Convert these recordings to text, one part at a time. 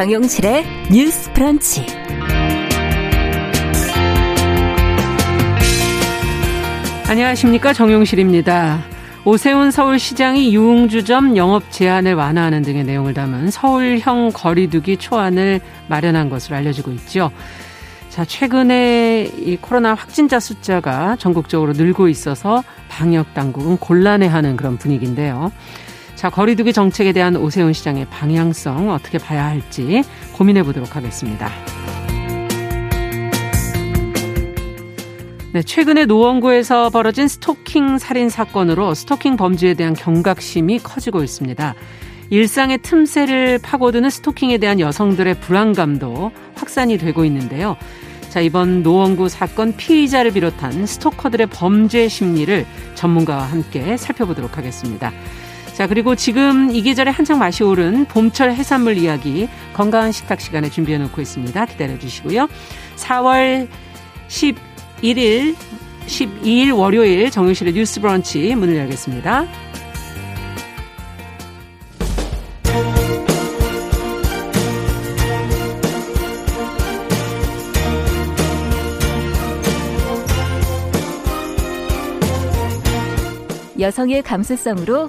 정용실의 뉴스 프런치. 안녕하십니까. 정용실입니다. 오세훈 서울시장이 유흥주점 영업 제한을 완화하는 등의 내용을 담은 서울형 거리두기 초안을 마련한 것으로 알려지고 있죠. 자, 최근에 이 코로나 확진자 숫자가 전국적으로 늘고 있어서 방역 당국은 곤란해하는 그런 분위기인데요. 자, 거리두기 정책에 대한 오세훈 시장의 방향성 어떻게 봐야 할지 고민해 보도록 하겠습니다. 네, 최근에 노원구에서 벌어진 스토킹 살인 사건으로 스토킹 범죄에 대한 경각심이 커지고 있습니다. 일상의 틈새를 파고드는 스토킹에 대한 여성들의 불안감도 확산이 되고 있는데요. 자, 이번 노원구 사건 피의자를 비롯한 스토커들의 범죄 심리를 전문가와 함께 살펴보도록 하겠습니다. 자, 그리고 지금 이 계절에 한창 맛이 오른 봄철 해산물 이야기 건강한 식탁 시간에 준비해 놓고 있습니다. 기다려 주시고요. 4월 10 1일 12일 월요일 정용실의 뉴스 브런치 문을 열겠습니다. 여성의 감수성으로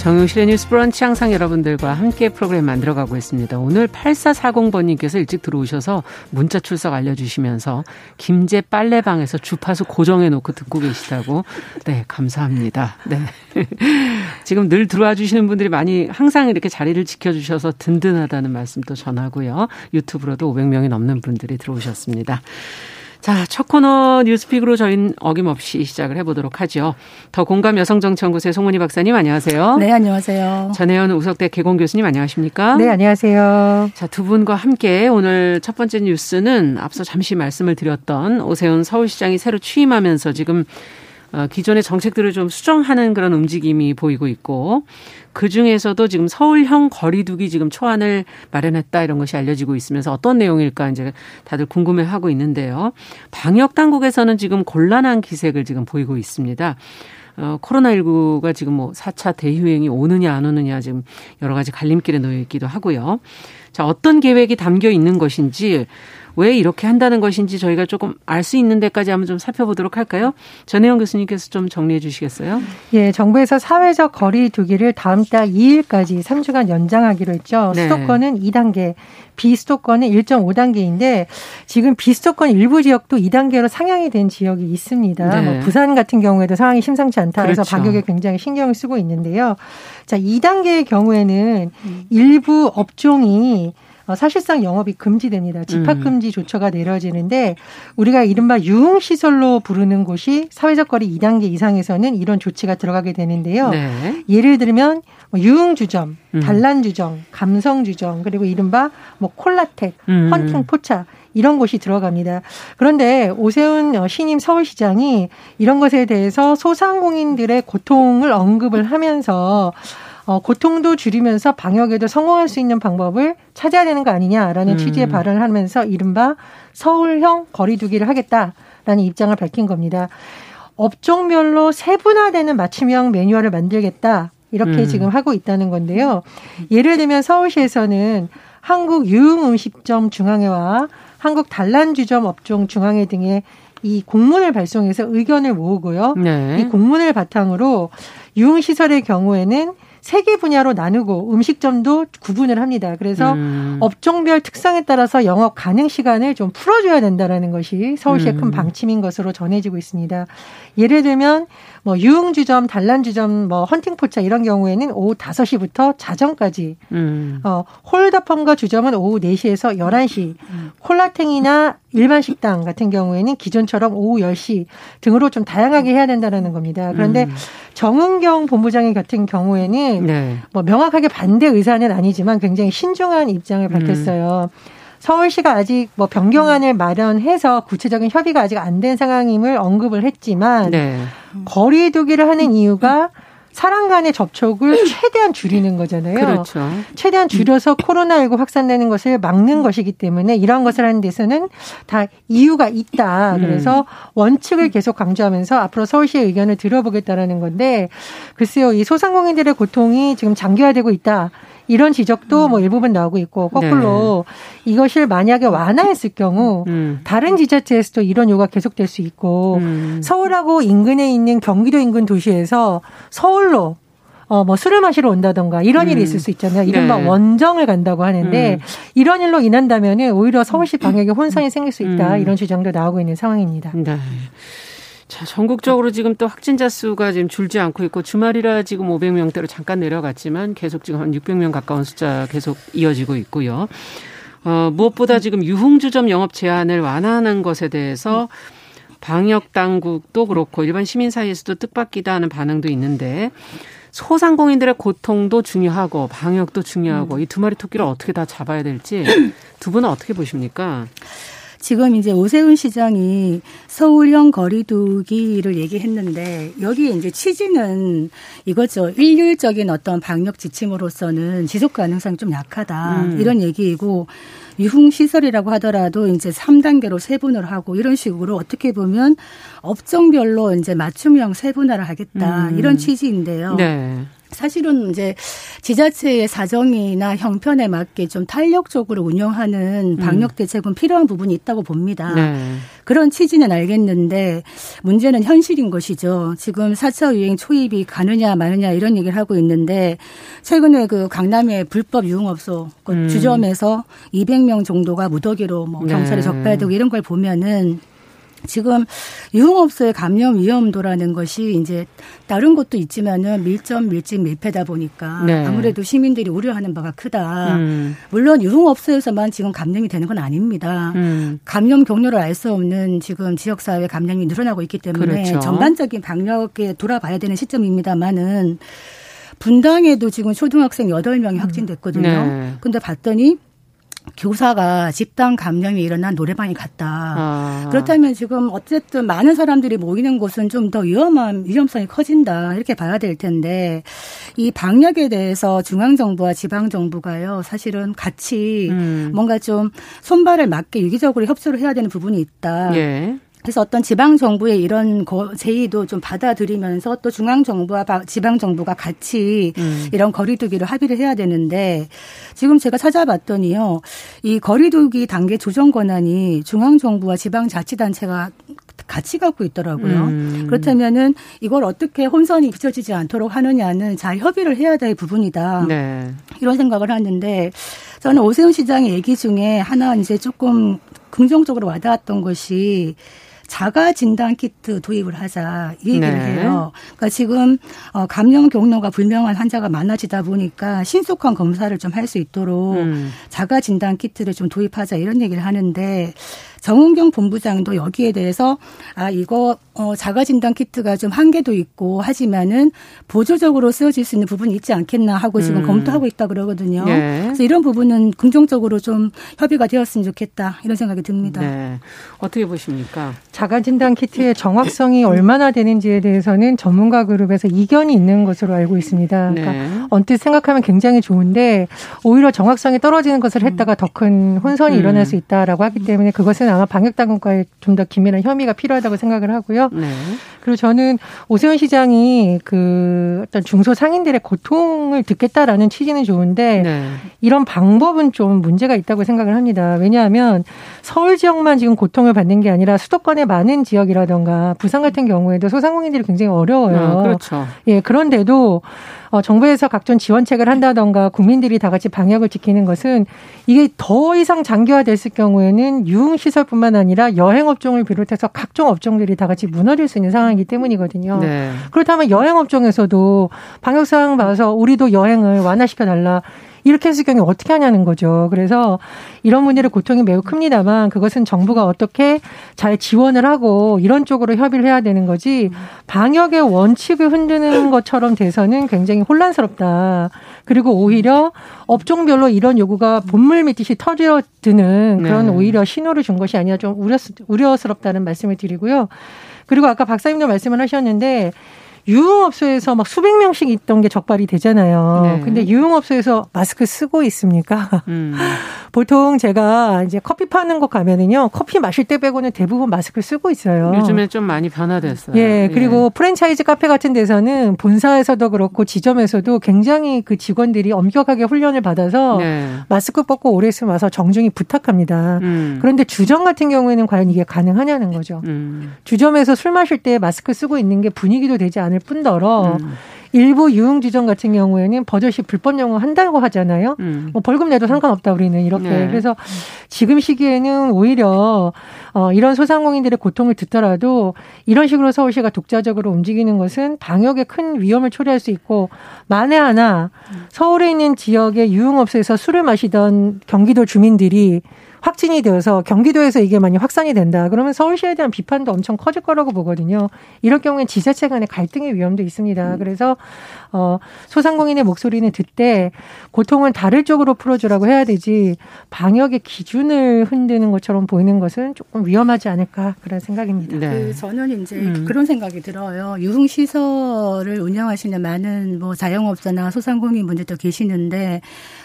정용실의 뉴스 브런치 항상 여러분들과 함께 프로그램 만들어가고 있습니다. 오늘 8440번님께서 일찍 들어오셔서 문자 출석 알려주시면서 김제 빨래방에서 주파수 고정해놓고 듣고 계시다고. 네, 감사합니다. 네. 지금 늘 들어와 주시는 분들이 많이 항상 이렇게 자리를 지켜주셔서 든든하다는 말씀도 전하고요. 유튜브로도 500명이 넘는 분들이 들어오셨습니다. 자, 첫 코너 뉴스픽으로 저희는 어김없이 시작을 해보도록 하죠. 더 공감 여성정치연구소의 송은희 박사님 안녕하세요. 네, 안녕하세요. 전혜연 우석대 개공 교수님 안녕하십니까? 네, 안녕하세요. 자, 두 분과 함께 오늘 첫 번째 뉴스는 앞서 잠시 말씀을 드렸던 오세훈 서울시장이 새로 취임하면서 지금 어, 기존의 정책들을 좀 수정하는 그런 움직임이 보이고 있고 그 중에서도 지금 서울형 거리두기 지금 초안을 마련했다 이런 것이 알려지고 있으면서 어떤 내용일까 이제 다들 궁금해하고 있는데요. 방역 당국에서는 지금 곤란한 기색을 지금 보이고 있습니다. 어, 코로나19가 지금 뭐 4차 대유행이 오느냐 안 오느냐 지금 여러 가지 갈림길에 놓여 있기도 하고요. 자, 어떤 계획이 담겨 있는 것인지 왜 이렇게 한다는 것인지 저희가 조금 알 수 있는 데까지 한번 좀 살펴보도록 할까요? 전혜영 교수님께서 좀 정리해 주시겠어요? 예, 정부에서 사회적 거리 두기를 다음 달 2일까지 3주간 연장하기로 했죠. 네. 수도권은 2단계, 비수도권은 1.5단계인데 지금 비수도권 일부 지역도 2단계로 상향이 된 지역이 있습니다. 네. 뭐 부산 같은 경우에도 상황이 심상치 않다 해서 그렇죠. 방역에 굉장히 신경을 쓰고 있는데요. 자, 2단계의 경우에는 음. 일부 업종이 어, 사실상 영업이 금지됩니다. 집합금지 음. 조처가 내려지는데 우리가 이른바 유흥시설로 부르는 곳이 사회적 거리 2단계 이상에서는 이런 조치가 들어가게 되는데요. 네. 예를 들면 뭐 유흥주점, 음. 단란주점, 감성주점 그리고 이른바 뭐 콜라텍, 음. 헌팅 포차 이런 곳이 들어갑니다. 그런데 오세훈 어, 신임 서울시장이 이런 것에 대해서 소상공인들의 고통을 언급을 하면서 어, 고통도 줄이면서 방역에도 성공할 수 있는 방법을 찾아야 되는 거 아니냐라는 음. 취지의 발언을 하면서 이른바 서울형 거리두기를 하겠다라는 입장을 밝힌 겁니다. 업종별로 세분화되는 맞춤형 매뉴얼을 만들겠다. 이렇게 음. 지금 하고 있다는 건데요. 예를 들면 서울시에서는 한국 유흥음식점 중앙회와 한국 단란주점 업종 중앙회 등의 이 공문을 발송해서 의견을 모으고요. 네. 이 공문을 바탕으로 유흥시설의 경우에는 세 개 분야로 나누고 음식점도 구분을 합니다. 그래서 음. 업종별 특성에 따라서 영업 가능 시간을 좀 풀어줘야 된다라는 것이 서울시의 음. 큰 방침인 것으로 전해지고 있습니다. 예를 들면 뭐 유흥주점, 단란주점, 뭐 헌팅포차 이런 경우에는 오후 5시부터 자정까지, 음. 어, 홀더펌과 주점은 오후 4시에서 11시, 음. 콜라탱이나 일반 식당 같은 경우에는 기존처럼 오후 10시 등으로 좀 다양하게 해야 된다는 겁니다. 그런데 음. 정은경 본부장의 같은 경우에는 네. 뭐 명확하게 반대 의사는 아니지만 굉장히 신중한 입장을 밝혔어요. 음. 서울시가 아직 뭐 변경안을 마련해서 구체적인 협의가 아직 안 된 상황임을 언급을 했지만 네. 거리두기를 하는 이유가 사람 간의 접촉을 최대한 줄이는 거잖아요. 그렇죠. 최대한 줄여서 코로나19 확산되는 것을 막는 것이기 때문에 이러한 것을 하는 데서는 다 이유가 있다. 그래서 음. 원칙을 계속 강조하면서 앞으로 서울시의 의견을 들어보겠다라는 건데 글쎄요, 이 소상공인들의 고통이 지금 장기화되고 있다. 이런 지적도 음. 뭐 일부분 나오고 있고 거꾸로 네. 이것을 만약에 완화했을 경우 음. 다른 지자체에서도 이런 요구가 계속될 수 있고 음. 서울하고 인근에 있는 경기도 인근 도시에서 서울로 어, 뭐 술을 마시러 온다던가 이런 일이 음. 있을 수 있잖아요. 이른바 네. 원정을 간다고 하는데 음. 이런 일로 인한다면은 오히려 서울시 방역에 혼선이 생길 수 있다. 음. 이런 주장도 나오고 있는 상황입니다. 네. 자, 전국적으로 지금 또 확진자 수가 지금 줄지 않고 있고 주말이라 지금 500명대로 잠깐 내려갔지만 계속 지금 한 600명 가까운 숫자 계속 이어지고 있고요. 어, 무엇보다 지금 유흥주점 영업 제한을 완화하는 것에 대해서 방역 당국도 그렇고 일반 시민 사이에서도 뜻밖이다 하는 반응도 있는데 소상공인들의 고통도 중요하고 방역도 중요하고 이 두 마리 토끼를 어떻게 다 잡아야 될지 두 분은 어떻게 보십니까? 지금 이제 오세훈 시장이 서울형 거리두기를 얘기했는데 여기 이제 취지는 이거죠. 일률적인 어떤 방역 지침으로서는 지속 가능성이 좀 약하다. 음. 이런 얘기이고 유흥 시설이라고 하더라도 이제 3단계로 세분을 하고 이런 식으로 어떻게 보면 업종별로 이제 맞춤형 세분화를 하겠다. 음. 이런 취지인데요. 네. 사실은 이제 지자체의 사정이나 형편에 맞게 좀 탄력적으로 운영하는 음. 방역 대책은 필요한 부분이 있다고 봅니다. 네. 그런 취지는 알겠는데 문제는 현실인 것이죠. 지금 4차 유행 초입이 가느냐 마느냐 이런 얘기를 하고 있는데 최근에 그 강남의 불법 유흥업소 그 음. 주점에서 200명 정도가 무더기로 뭐 경찰에 네. 적발되고 이런 걸 보면은 지금 유흥업소의 감염 위험도라는 것이 이제 다른 곳도 있지만은 밀접 밀집 밀폐다 보니까 네. 아무래도 시민들이 우려하는 바가 크다. 음. 물론 유흥업소에서만 지금 감염이 되는 건 아닙니다. 음. 감염 경로를 알 수 없는 지금 지역 사회 감염이 늘어나고 있기 때문에 그렇죠. 전반적인 방역에 돌아봐야 되는 시점입니다만은 분당에도 지금 초등학생 8명이 확진됐거든요. 네. 근데 봤더니 교사가 집단 감염이 일어난 노래방에 갔다. 아. 그렇다면 지금 어쨌든 많은 사람들이 모이는 곳은 좀 더 위험한 위험성이 커진다 이렇게 봐야 될 텐데 이 방역에 대해서 중앙 정부와 지방 정부가요 사실은 같이 음. 뭔가 좀 손발을 맞게 유기적으로 협조를 해야 되는 부분이 있다. 예. 그래서 어떤 지방 정부의 이런 제의도 좀 받아들이면서 또 중앙 정부와 지방 정부가 같이 음. 이런 거리두기를 합의를 해야 되는데 지금 제가 찾아봤더니요. 이 거리두기 단계 조정 권한이 중앙 정부와 지방 자치단체가 같이 갖고 있더라고요. 음. 그렇다면은 이걸 어떻게 혼선이 비춰지지 않도록 하느냐는 잘 협의를 해야 될 부분이다. 네. 이런 생각을 하는데 저는 오세훈 시장의 얘기 중에 하나 이제 조금 긍정적으로 와닿았던 것이 자가 진단 키트 도입을 하자 이 얘기를 네. 해요. 그러니까 지금 어 감염 경로가 불명한 환자가 많아지다 보니까 신속한 검사를 좀 할 수 있도록 음. 자가 진단 키트를 좀 도입하자 이런 얘기를 하는데 정은경 본부장도 여기에 대해서 아 이거 어 자가 진단 키트가 좀 한계도 있고 하지만은 보조적으로 쓰여질 수 있는 부분이 있지 않겠나 하고 지금 음. 검토하고 있다 그러거든요. 네. 그래서 이런 부분은 긍정적으로 좀 협의가 되었으면 좋겠다 이런 생각이 듭니다. 네. 어떻게 보십니까? 자가 진단 키트의 정확성이 얼마나 되는지에 대해서는 전문가 그룹에서 이견이 있는 것으로 알고 있습니다. 그러니까 네. 언뜻 생각하면 굉장히 좋은데 오히려 정확성이 떨어지는 것을 했다가 더 큰 혼선이 음. 일어날 수 있다라고 하기 때문에 그것은 아마 방역 당국과의 좀 더 긴밀한 협의가 필요하다고 생각을 하고요. 네. 그리고 저는 오세훈 시장이 그 어떤 중소 상인들의 고통을 듣겠다라는 취지는 좋은데 네. 이런 방법은 좀 문제가 있다고 생각을 합니다. 왜냐하면 서울 지역만 지금 고통을 받는 게 아니라 수도권의 많은 지역이라던가 부산 같은 경우에도 소상공인들이 굉장히 어려워요. 아, 그렇죠. 예, 그런데도 어, 정부에서 각종 지원책을 한다던가 국민들이 다 같이 방역을 지키는 것은 이게 더 이상 장기화됐을 경우에는 유흥시설뿐만 아니라 여행업종을 비롯해서 각종 업종들이 다 같이 무너질 수 있는 상황 이기 때문이거든요. 네. 그렇다면 여행 업종에서도 방역 상황 봐서 우리도 여행을 완화시켜 달라. 이렇게 했을 경우에 어떻게 하냐는 거죠. 그래서 이런 분들의 고통이 매우 큽니다만 그것은 정부가 어떻게 잘 지원을 하고 이런 쪽으로 협의를 해야 되는 거지 방역의 원칙을 흔드는 것처럼 돼서는 굉장히 혼란스럽다. 그리고 오히려 업종별로 이런 요구가 본물 밑듯이 터져드는 그런 네. 오히려 신호를 준 것이 아니라 좀 우려, 우려스럽다는 말씀을 드리고요. 그리고 아까 박사님도 말씀을 하셨는데 유흥업소에서 막 수백 명씩 있던 게 적발이 되잖아요. 네. 근데 유흥업소에서 마스크 쓰고 있습니까? 음. 보통 제가 이제 커피 파는 곳 가면은요, 커피 마실 때 빼고는 대부분 마스크를 쓰고 있어요. 요즘에 좀 많이 변화됐어요. 예, 예. 그리고 예. 프랜차이즈 카페 같은 데서는 본사에서도 그렇고 지점에서도 굉장히 그 직원들이 엄격하게 훈련을 받아서 네. 마스크 벗고 오래 있으면 와서 정중히 부탁합니다. 음. 그런데 주점 같은 경우에는 과연 이게 가능하냐는 거죠. 음. 주점에서 술 마실 때 마스크 쓰고 있는 게 분위기도 되지 않을 뿐더러 음. 일부 유흥주점 같은 경우에는 버젓이 불법 영어 한다고 하잖아요. 음. 뭐 벌금 내도 상관없다 우리는 이렇게. 네. 그래서 지금 시기에는 오히려 어 이런 소상공인들의 고통을 듣더라도 이런 식으로 서울시가 독자적으로 움직이는 것은 방역에 큰 위험을 초래할 수 있고 만에 하나 서울에 있는 지역의 유흥업소에서 술을 마시던 경기도 주민들이 확진이 되어서 경기도에서 이게 많이 확산이 된다. 그러면 서울시에 대한 비판도 엄청 커질 거라고 보거든요. 이럴 경우엔 지자체 간의 갈등의 위험도 있습니다. 음. 그래서 어 소상공인의 목소리는 듣되 고통은 다를 쪽으로 풀어주라고 해야 되지 방역의 기준을 흔드는 것처럼 보이는 것은 조금 위험하지 않을까 그런 생각입니다. 네. 그 저는 이제 음. 그런 생각이 들어요. 유흥 시설을 운영하시는 많은 뭐 자영업자나 소상공인 분들도 계시는데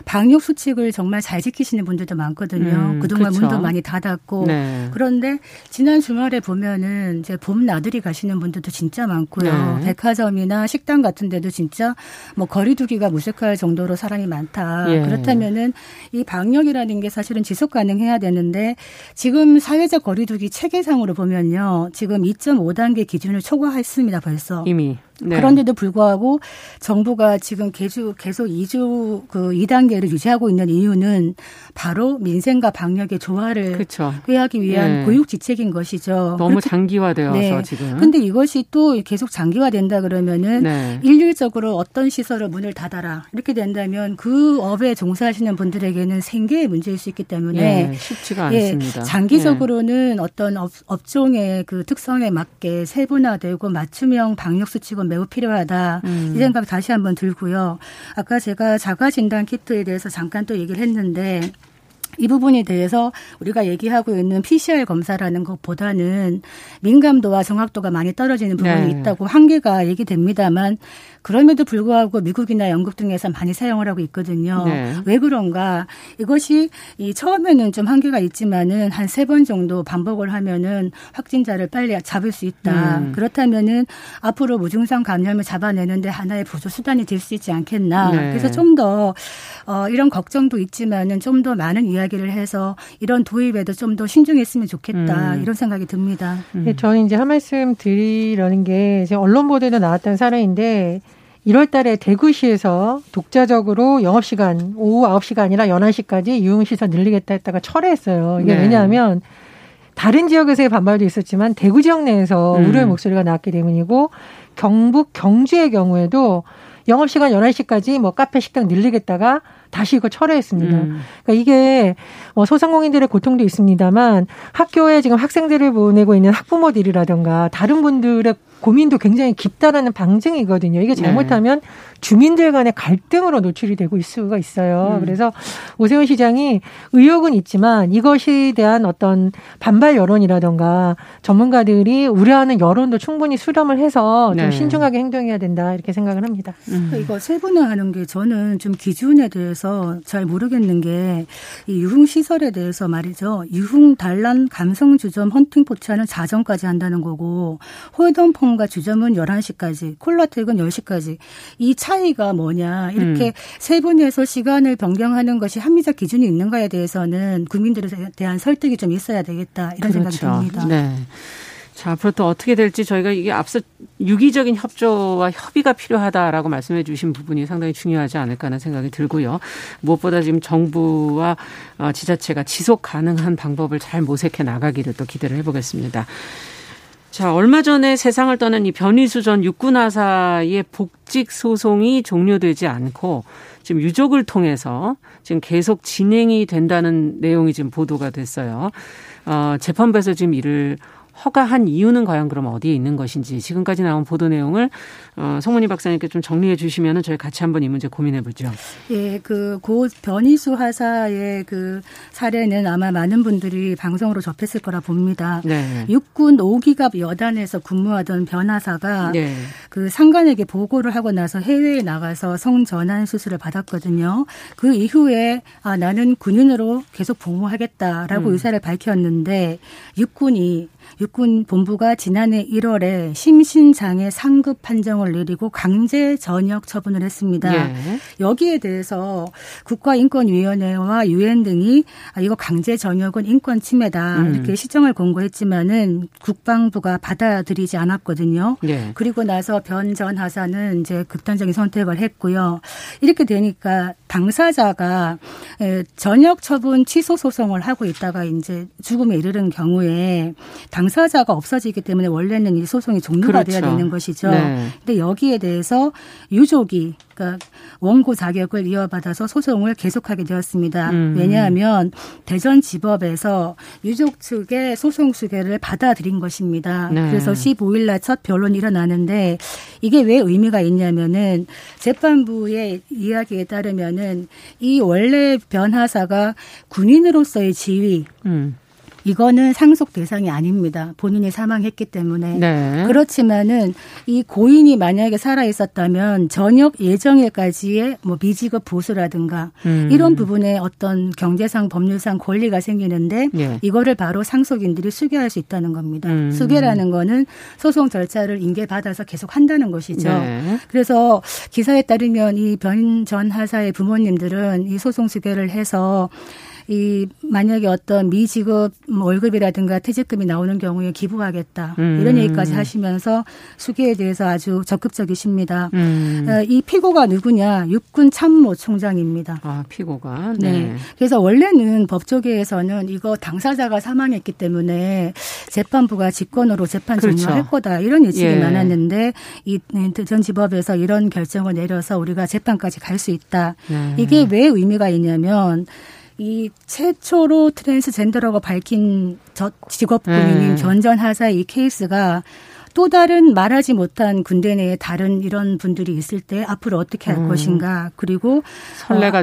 방역 수칙을 정말 잘 지키시는 분들도 많거든요. 음. 그동안 그렇죠. 문도 많이 닫았고 네. 그런데 지난 주말에 보면은 이제 봄 나들이 가시는 분들도 진짜 많고요. 네. 백화점이나 식당 같은 데도 진짜 뭐 거리두기가 무색할 정도로 사람이 많다. 예. 그렇다면은 이 방역이라는 게 사실은 지속 가능해야 되는데 지금 사회적 거리두기 체계상으로 보면요. 지금 2.5단계 기준을 초과했습니다. 벌써. 이미. 네. 그런데도 불구하고 정부가 지금 계속 계속 2주 그 2단계를 유지하고 있는 이유는 바로 민생과 방역의 조화를 그렇죠. 하기 위한 네. 고육 지책인 것이죠. 너무 장기화되어서 네. 지금. 근데 이것이 또 계속 장기화된다 그러면은 네. 일률적으로 어떤 시설을 문을 닫아라 이렇게 된다면 그 업에 종사하시는 분들에게는 생계의 문제일 수 있기 때문에 네, 쉽지가 예, 않습니다. 장기적으로는 어떤 업, 업종의 그 특성에 맞게 세분화되고 맞춤형 방역 수칙이 매우 필요하다. 음. 이 생각 다시 한번 들고요. 아까 제가 자가 진단 키트에 대해서 잠깐 또 얘기를 했는데 이 부분에 대해서 우리가 얘기하고 있는 PCR 검사라는 것보다는 민감도와 정확도가 많이 떨어지는 부분이 네. 있다고 한계가 얘기됩니다만 그럼에도 불구하고 미국이나 영국 등에서 많이 사용을 하고 있거든요. 네. 왜 그런가? 이것이 이 처음에는 좀 한계가 있지만은 한 세 번 정도 반복을 하면은 확진자를 빨리 잡을 수 있다. 음. 그렇다면은 앞으로 무증상 감염을 잡아내는데 하나의 보조 수단이 될 수 있지 않겠나. 네. 그래서 좀 더 어, 이런 걱정도 있지만은 좀 더 많은 이야기 를 해서 이런 도입에도 좀 더 신중했으면 좋겠다. 음. 이런 생각이 듭니다. 음. 저는 이제 한 말씀 드리려는 게 언론 보도에도 나왔던 사례인데 1월 달에 대구시에서 독자적으로 영업시간 오후 9시가 아니라 11시까지 유흥시설 늘리겠다 했다가 철회했어요. 이게 네. 왜냐하면 다른 지역에서의 반발도 있었지만 대구 지역 내에서 음. 우려의 목소리가 나왔기 때문이고 경북 경주의 경우에도 영업시간 11시까지 뭐 카페 식당 늘리겠다가 다시 이거 철회했습니다. 음. 그러니까 이게 뭐 소상공인들의 고통도 있습니다만 학교에 지금 학생들을 보내고 있는 학부모들이라든가 다른 분들의 고민도 굉장히 깊다라는 방증이거든요. 이게 잘못하면 네. 주민들 간의 갈등으로 노출이 되고 있을 수가 있어요. 음. 그래서 오세훈 시장이 의혹은 있지만 이것에 대한 어떤 반발 여론이라던가 전문가들이 우려하는 여론도 충분히 수렴을 해서 좀 네. 신중하게 행동해야 된다 이렇게 생각을 합니다. 음. 이거 세분화하는 게 저는 좀 기준에 대해서 잘 모르겠는 게 이 유흥 시설에 대해서 말이죠. 유흥 단란 감성 주점 헌팅 포차는 자정까지 한다는 거고 홀덤 폼과 주점은 11시까지 콜라텍은 10시까지 이 차이가 뭐냐 이렇게 음. 세분해서 시간을 변경하는 것이 합리적 기준이 있는가에 대해서는 국민들에 대한 설득이 좀 있어야 되겠다 이런 그렇죠. 생각이 듭니다. 네. 자, 앞으로 또 어떻게 될지 저희가 이게 앞서 유기적인 협조와 협의가 필요하다라고 말씀해 주신 부분이 상당히 중요하지 않을까 하는 생각이 들고요. 무엇보다 지금 정부와 어, 지자체가 지속 가능한 방법을 잘 모색해 나가기를 또 기대를 해보겠습니다. 자, 얼마 전에 세상을 떠난 이 변희수 전 육군하사의 복직 소송이 종료되지 않고 지금 유족을 통해서 지금 계속 진행이 된다는 내용이 지금 보도가 됐어요. 어, 재판부에서 지금 이를 허가한 이유는 과연 그럼 어디에 있는 것인지 지금까지 나온 보도 내용을 어, 송문희 박사님께 좀 정리해 주시면은 저희 같이 한번 이 문제 고민해 보죠. 예, 그 고 변희수 하사의 그 사례는 아마 많은 분들이 방송으로 접했을 거라 봅니다. 네. 육군 5기갑 여단에서 근무하던 변하사가 네. 그 상관에게 보고를 하고 나서 해외에 나가서 성전환 수술을 받았거든요. 그 이후에 아 나는 군인으로 계속 복무하겠다라고 음. 의사를 밝혔는데 육군이 육군 본부가 지난해 1월에 심신장애 상급 판정을 내리고 강제 전역 처분을 했습니다. 예. 여기에 대해서 국가인권위원회와 유엔 등이 아, 이거 강제 전역은 인권 침해다 음. 이렇게 시정을 권고했지만은 국방부가 받아들이지 않았거든요. 예. 그리고 나서 변 전 하사는 이제 극단적인 선택을 했고요. 이렇게 되니까 당사자가 전역 처분 취소 소송을 하고 있다가 이제 죽음에 이르는 경우에 당 사자가 없어지기 때문에 원래는 이 소송이 종료가 그렇죠. 돼야 되는 것이죠. 네. 근데 여기에 대해서 유족이 그러니까 원고 자격을 이어받아서 소송을 계속하게 되었습니다. 음. 왜냐하면 대전지법에서 유족 측의 소송 수계를 받아들인 것입니다. 네. 그래서 15일 날 첫 변론이 일어나는데 이게 왜 의미가 있냐면은 재판부의 이야기에 따르면은 이 원래 변하사가 군인으로서의 지위 음. 이거는 상속 대상이 아닙니다. 본인이 사망했기 때문에. 네. 그렇지만은 이 고인이 만약에 살아 있었다면 전역 예정일까지의 뭐 미지급 보수라든가 음. 이런 부분에 어떤 경제상 법률상 권리가 생기는데 네. 이거를 바로 상속인들이 수개할 수 있다는 겁니다. 음. 수개라는 거는 소송 절차를 인계받아서 계속 한다는 것이죠. 네. 그래서 기사에 따르면 이 변 전 하사의 부모님들은 이 소송 수개를 해서 이 만약에 어떤 미지급 월급이라든가 퇴직금이 나오는 경우에 기부하겠다 음. 이런 얘기까지 하시면서 수기에 대해서 아주 적극적이십니다. 음. 어, 이 피고가 누구냐? 육군 참모 총장입니다. 아 피고가 네. 네. 그래서 원래는 법조계에서는 이거 당사자가 사망했기 때문에 재판부가 직권으로 재판 그렇죠. 종료할 거다 이런 예측이 예. 많았는데 이 대전지법에서 이런 결정을 내려서 우리가 재판까지 갈 수 있다. 네. 이게 왜 의미가 있냐면 이 최초로 트랜스젠더라고 밝힌 저 직업 군인인 네. 변 전 하사의 이 케이스가 또 다른 말하지 못한 군대 내에 다른 이런 분들이 있을 때 앞으로 어떻게 할 음. 것인가 그리고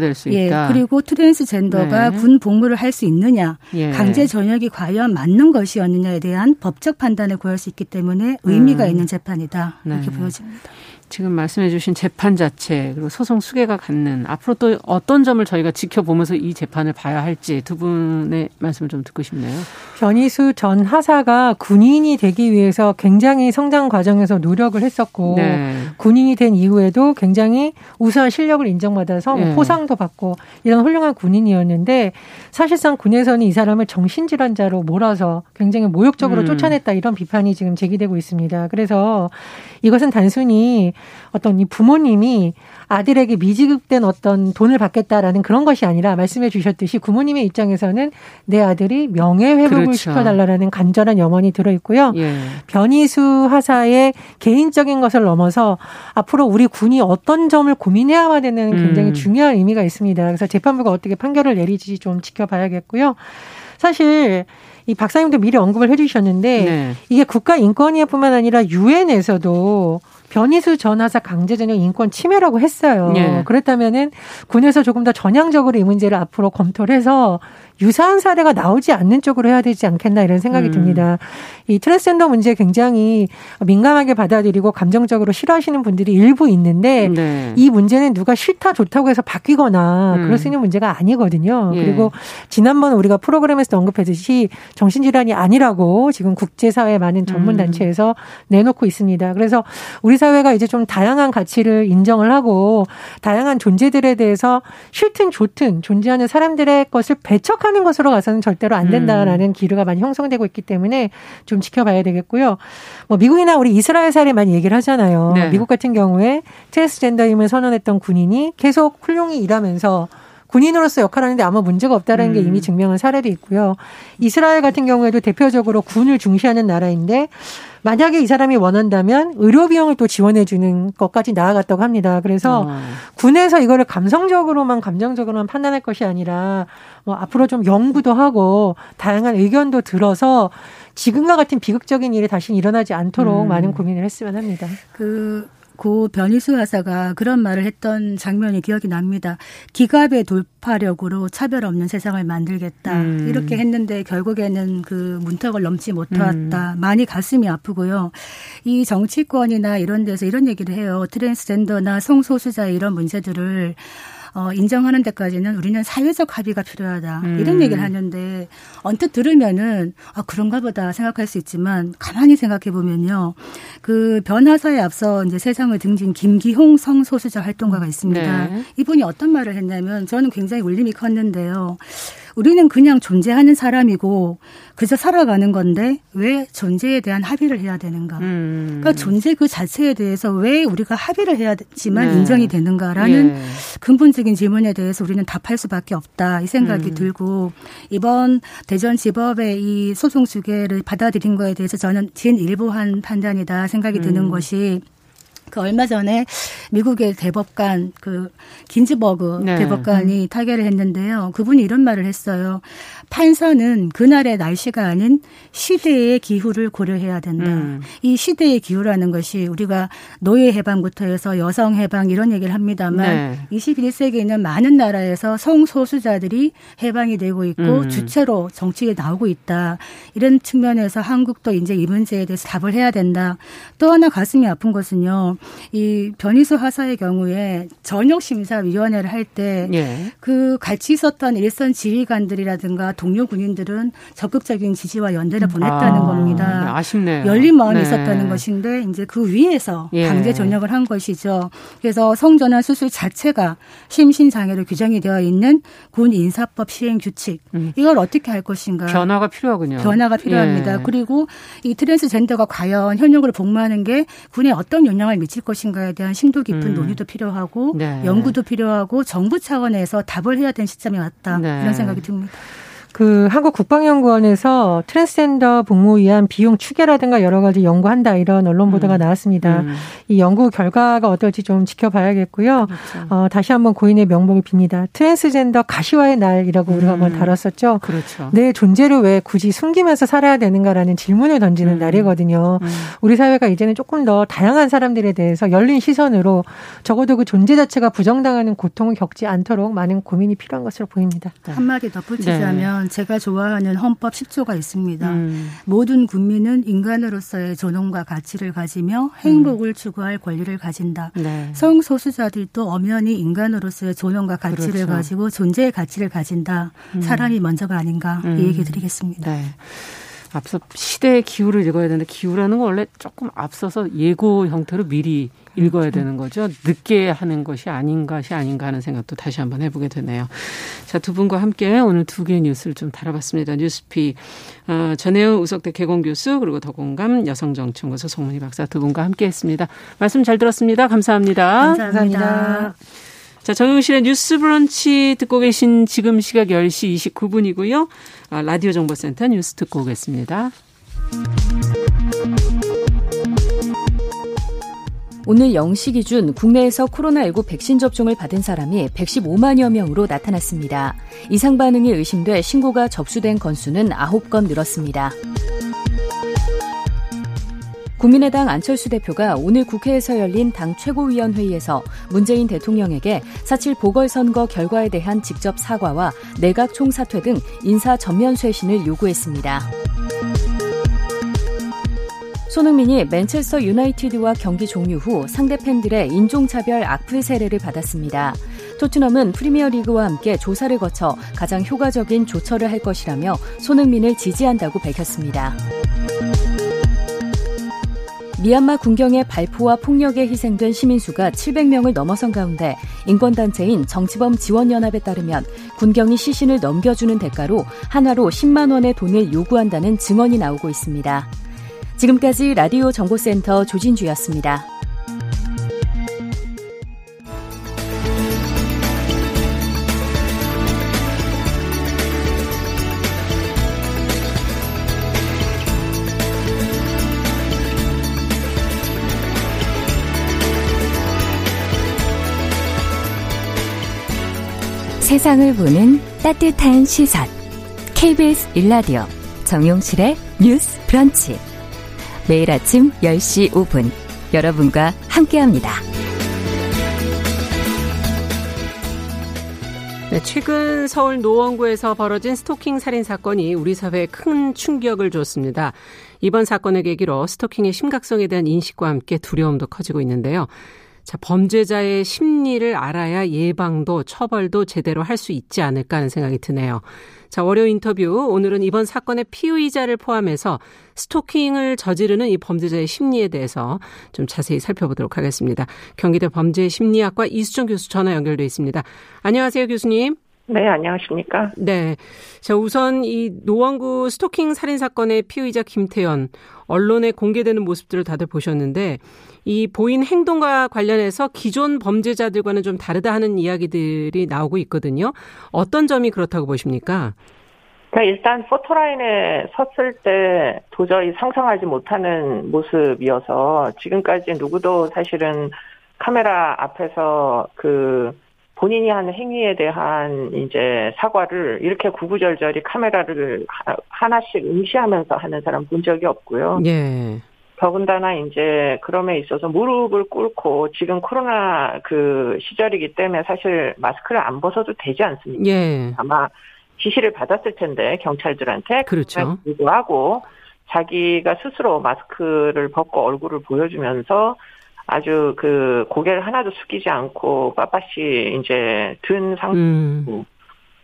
될수 어, 예, 있다. 그리고 트랜스젠더가 네. 군 복무를 할 수 있느냐, 예. 강제 전역이 과연 맞는 것이었느냐에 대한 법적 판단을 구할 수 있기 때문에 의미가 음. 있는 재판이다 이렇게 네. 보여집니다. 지금 말씀해 주신 재판 자체 그리고 소송 수계가 갖는 앞으로 또 어떤 점을 저희가 지켜보면서 이 재판을 봐야 할지 두 분의 말씀을 좀 듣고 싶네요. 변희수 전 하사가 군인이 되기 위해서 굉장히 성장 과정에서 노력을 했었고 네. 군인이 된 이후에도 굉장히 우수한 실력을 인정받아서 뭐 네. 포상도 받고 이런 훌륭한 군인이었는데 사실상 군에서는 이 사람을 정신질환자로 몰아서 굉장히 모욕적으로 음. 쫓아냈다 이런 비판이 지금 제기되고 있습니다. 그래서 이것은 단순히 어떤 이 부모님이 아들에게 미지급된 어떤 돈을 받겠다라는 그런 것이 아니라 말씀해 주셨듯이 부모님의 입장에서는 내 아들이 명예 회복을 그렇죠. 시켜달라는 간절한 염원이 들어 있고요. 예. 변희수 하사의 개인적인 것을 넘어서 앞으로 우리 군이 어떤 점을 고민해야만 되는 굉장히 음. 중요한 의미가 있습니다. 그래서 재판부가 어떻게 판결을 내리지 좀 지켜봐야겠고요. 사실 이 박사님도 미리 언급을 해주셨는데 네. 이게 국가인권위뿐만 아니라 유엔에서도 변희수 전하사 강제전역 인권 침해라고 했어요. 네. 그렇다면은 군에서 조금 더 전향적으로 이 문제를 앞으로 검토를 해서 유사한 사례가 나오지 않는 쪽으로 해야 되지 않겠나 이런 생각이 음. 듭니다. 이 트랜스젠더 문제 굉장히 민감하게 받아들이고 감정적으로 싫어하시는 분들이 일부 있는데 네. 이 문제는 누가 싫다 좋다고 해서 바뀌거나 음. 그럴 수 있는 문제가 아니거든요. 예. 그리고 지난번 우리가 프로그램에서 언급했듯이 정신질환이 아니라고 지금 국제사회 많은 전문 음. 단체에서 내놓고 있습니다. 그래서 우리 사회가 이제 좀 다양한 가치를 인정을 하고 다양한 존재들에 대해서 싫든 좋든 존재하는 사람들의 것을 배척 하는 하는 것으로 가서는 절대로 안 된다라는 음. 기류가 많이 형성되고 있기 때문에 좀 지켜봐야 되겠고요. 뭐 미국이나 우리 이스라엘 사례 많이 얘기를 하잖아요. 네. 미국 같은 경우에 트랜스젠더임을 선언했던 군인이 계속 훌륭히 일하면서 군인으로서 역할하는데 아마 문제가 없다라는 음. 게 이미 증명한 사례도 있고요. 이스라엘 같은 경우에도 대표적으로 군을 중시하는 나라인데 만약에 이 사람이 원한다면 의료 비용을 또 지원해 주는 것까지 나아갔다고 합니다. 그래서 어. 군에서 이거를 감성적으로만 감정적으로만 판단할 것이 아니라 뭐 앞으로 좀 연구도 하고 다양한 의견도 들어서 지금과 같은 비극적인 일이 다시 일어나지 않도록 음. 많은 고민을 했으면 합니다. 그 고 변희수 하사가 그런 말을 했던 장면이 기억이 납니다. 기갑의 돌파력으로 차별 없는 세상을 만들겠다. 음. 이렇게 했는데 결국에는 그 문턱을 넘지 못했다. 음. 많이 가슴이 아프고요. 이 정치권이나 이런 데서 이런 얘기를 해요. 트랜스젠더나 성소수자 이런 문제들을 어, 인정하는 데까지는 우리는 사회적 합의가 필요하다. 음. 이런 얘기를 하는데 언뜻 들으면은 아, 그런가 보다 생각할 수 있지만 가만히 생각해 보면요. 그 변화사에 앞서 이제 세상을 등진 김기홍 성소수자 활동가가 있습니다. 네. 이분이 어떤 말을 했냐면 저는 굉장히 울림이 컸는데요. 우리는 그냥 존재하는 사람이고 그저 살아가는 건데 왜 존재에 대한 합의를 해야 되는가? 음. 그러니까 존재 그 자체에 대해서 왜 우리가 합의를 해야지만 네. 인정이 되는가라는 예. 근본적인 질문에 대해서 우리는 답할 수밖에 없다 이 생각이 음. 들고 이번 대전지법의 이 소송 주계를 받아들인 거에 대해서 저는 진일보한 판단이다 생각이 드는 음. 것이 그 얼마 전에 미국의 대법관 그 긴즈버그 네. 대법관이 타결을 했는데요. 그분이 이런 말을 했어요. 판사는 그날의 날씨가 아닌 시대의 기후를 고려해야 된다. 음. 이 시대의 기후라는 것이 우리가 노예 해방부터 해서 여성 해방 이런 얘기를 합니다만 네. 21세기에는 많은 나라에서 성소수자들이 해방이 되고 있고 음. 주체로 정치에 나오고 있다. 이런 측면에서 한국도 이제 이 문제에 대해서 답을 해야 된다. 또 하나 가슴이 아픈 것은요. 이 변희수 하사의 경우에 전역 심사위원회를 할 때그 예. 그 같이 있었던 일선 지휘관들이라든가 동료 군인들은 적극적인 지지와 연대를 음. 보냈다는 아, 겁니다. 네, 아쉽네요. 열린 마음이 네. 있었다는 것인데 이제 그 위에서 예. 강제 전역을 한 것이죠. 그래서 성전환 수술 자체가 심신 장애로 규정이 되어 있는 군 인사법 시행 규칙 음. 이걸 어떻게 할 것인가? 변화가 필요하군요. 변화가 필요합니다. 예. 그리고 이 트랜스젠더가 과연 현역으로 복무하는 게 군에 어떤 영향을 미칠 것인가에 대한 심도 깊은 음. 논의도 필요하고 네. 연구도 필요하고 정부 차원에서 답을 해야 되는 시점이 왔다 네. 이런 생각이 듭니다. 그 한국 국방연구원에서 트랜스젠더 복무 위한 비용 추계라든가 여러 가지 연구한다 이런 언론 보도가 음. 나왔습니다. 음. 이 연구 결과가 어떨지 좀 지켜봐야겠고요. 그렇죠. 어, 다시 한번 고인의 명복을 빕니다. 트랜스젠더 가시화의 날이라고 우리가 음. 한번 다뤘었죠. 그렇죠. 내 존재를 왜 굳이 숨기면서 살아야 되는가라는 질문을 던지는 음. 날이거든요. 음. 우리 사회가 이제는 조금 더 다양한 사람들에 대해서 열린 시선으로 적어도 그 존재 자체가 부정당하는 고통을 겪지 않도록 많은 고민이 필요한 것으로 보입니다. 한마디 덧붙이자면 네. 보면 제가 좋아하는 헌법 10조가 있습니다. 음. 모든 국민은 인간으로서의 존엄과 가치를 가지며 행복을 음. 추구할 권리를 가진다. 네. 성소수자들도 엄연히 인간으로서의 존엄과 가치를 그렇죠. 가지고 존재의 가치를 가진다. 음. 사람이 먼저가 아닌가 이 음. 얘기 드리겠습니다. 네. 앞서 시대의 기후를 읽어야 되는데 기후라는 건 원래 조금 앞서서 예고 형태로 미리 읽어야 되는 거죠. 늦게 하는 것이 아닌 것이 아닌가 하는 생각도 다시 한번 해보게 되네요. 자, 두 분과 함께 오늘 두 개의 뉴스를 좀 다뤄봤습니다. 뉴스피 어, 전혜우 우석대 개공 교수 그리고 더공감 여성정치연구소 송문희 박사 두 분과 함께 했습니다. 말씀 잘 들었습니다. 감사합니다. 감사합니다. 자, 정용실의 뉴스 브런치 듣고 계신 지금 시각 10시 29분이고요. 아, 라디오 정보센터 뉴스 듣고 오겠습니다. 오늘 0시 기준 국내에서 코로나19 백신 접종을 받은 사람이 115만여 명으로 나타났습니다. 이상 반응이 의심돼 신고가 접수된 건수는 9건 늘었습니다. 국민의당 안철수 대표가 오늘 국회에서 열린 당 최고위원회의에서 문재인 대통령에게 4.7 보궐선거 결과에 대한 직접 사과와 내각 총사퇴 등 인사 전면 쇄신을 요구했습니다. 손흥민이 맨체스터 유나이티드와 경기 종료 후 상대 팬들의 인종차별 악플 세례를 받았습니다. 토트넘은 프리미어리그와 함께 조사를 거쳐 가장 효과적인 조처를 할 것이라며 손흥민을 지지한다고 밝혔습니다. 미얀마 군경의 발포와 폭력에 희생된 시민 수가 700명을 넘어선 가운데 인권단체인 정치범 지원연합에 따르면 군경이 시신을 넘겨주는 대가로 한화로 10만 원의 돈을 요구한다는 증언이 나오고 있습니다. 지금까지 라디오 정보센터 조진주였습니다. 세상을 보는 따뜻한 시선. KBS 일라디오 정용실의 뉴스 브런치. 매일 아침 10시 5분 여러분과 함께합니다. 네, 최근 서울 노원구에서 벌어진 스토킹 살인 사건이 우리 사회에 큰 충격을 줬습니다. 이번 사건을 계기로 스토킹의 심각성에 대한 인식과 함께 두려움도 커지고 있는데요. 자, 범죄자의 심리를 알아야 예방도 처벌도 제대로 할 수 있지 않을까 하는 생각이 드네요. 자, 월요 인터뷰. 오늘은 이번 사건의 피의자를 포함해서 스토킹을 저지르는 이 범죄자의 심리에 대해서 좀 자세히 살펴보도록 하겠습니다. 경기대 범죄심리학과 이수정 교수 전화 연결돼 있습니다. 안녕하세요, 교수님. 네, 안녕하십니까. 네. 자, 우선 이 노원구 스토킹 살인 사건의 피의자 김태현 언론에 공개되는 모습들을 다들 보셨는데 이 보인 행동과 관련해서 기존 범죄자들과는 좀 다르다 하는 이야기들이 나오고 있거든요. 어떤 점이 그렇다고 보십니까? 그러니까 일단 포토라인에 섰을 때 도저히 상상하지 못하는 모습이어서 지금까지 누구도 사실은 카메라 앞에서 그 본인이 한 행위에 대한 이제 사과를 이렇게 구구절절히 카메라를 하나씩 응시하면서 하는 사람 본 적이 없고요. 예. 더군다나 이제 그럼에 있어서 무릎을 꿇고 지금 코로나 그 시절이기 때문에 사실 마스크를 안 벗어도 되지 않습니까? 예. 아마 지시를 받았을 텐데 경찰들한테 그렇죠. 불구하고 자기가 스스로 마스크를 벗고 얼굴을 보여주면서 아주 그 고개를 하나도 숙이지 않고 빳빳이 이제 든 상태고 음.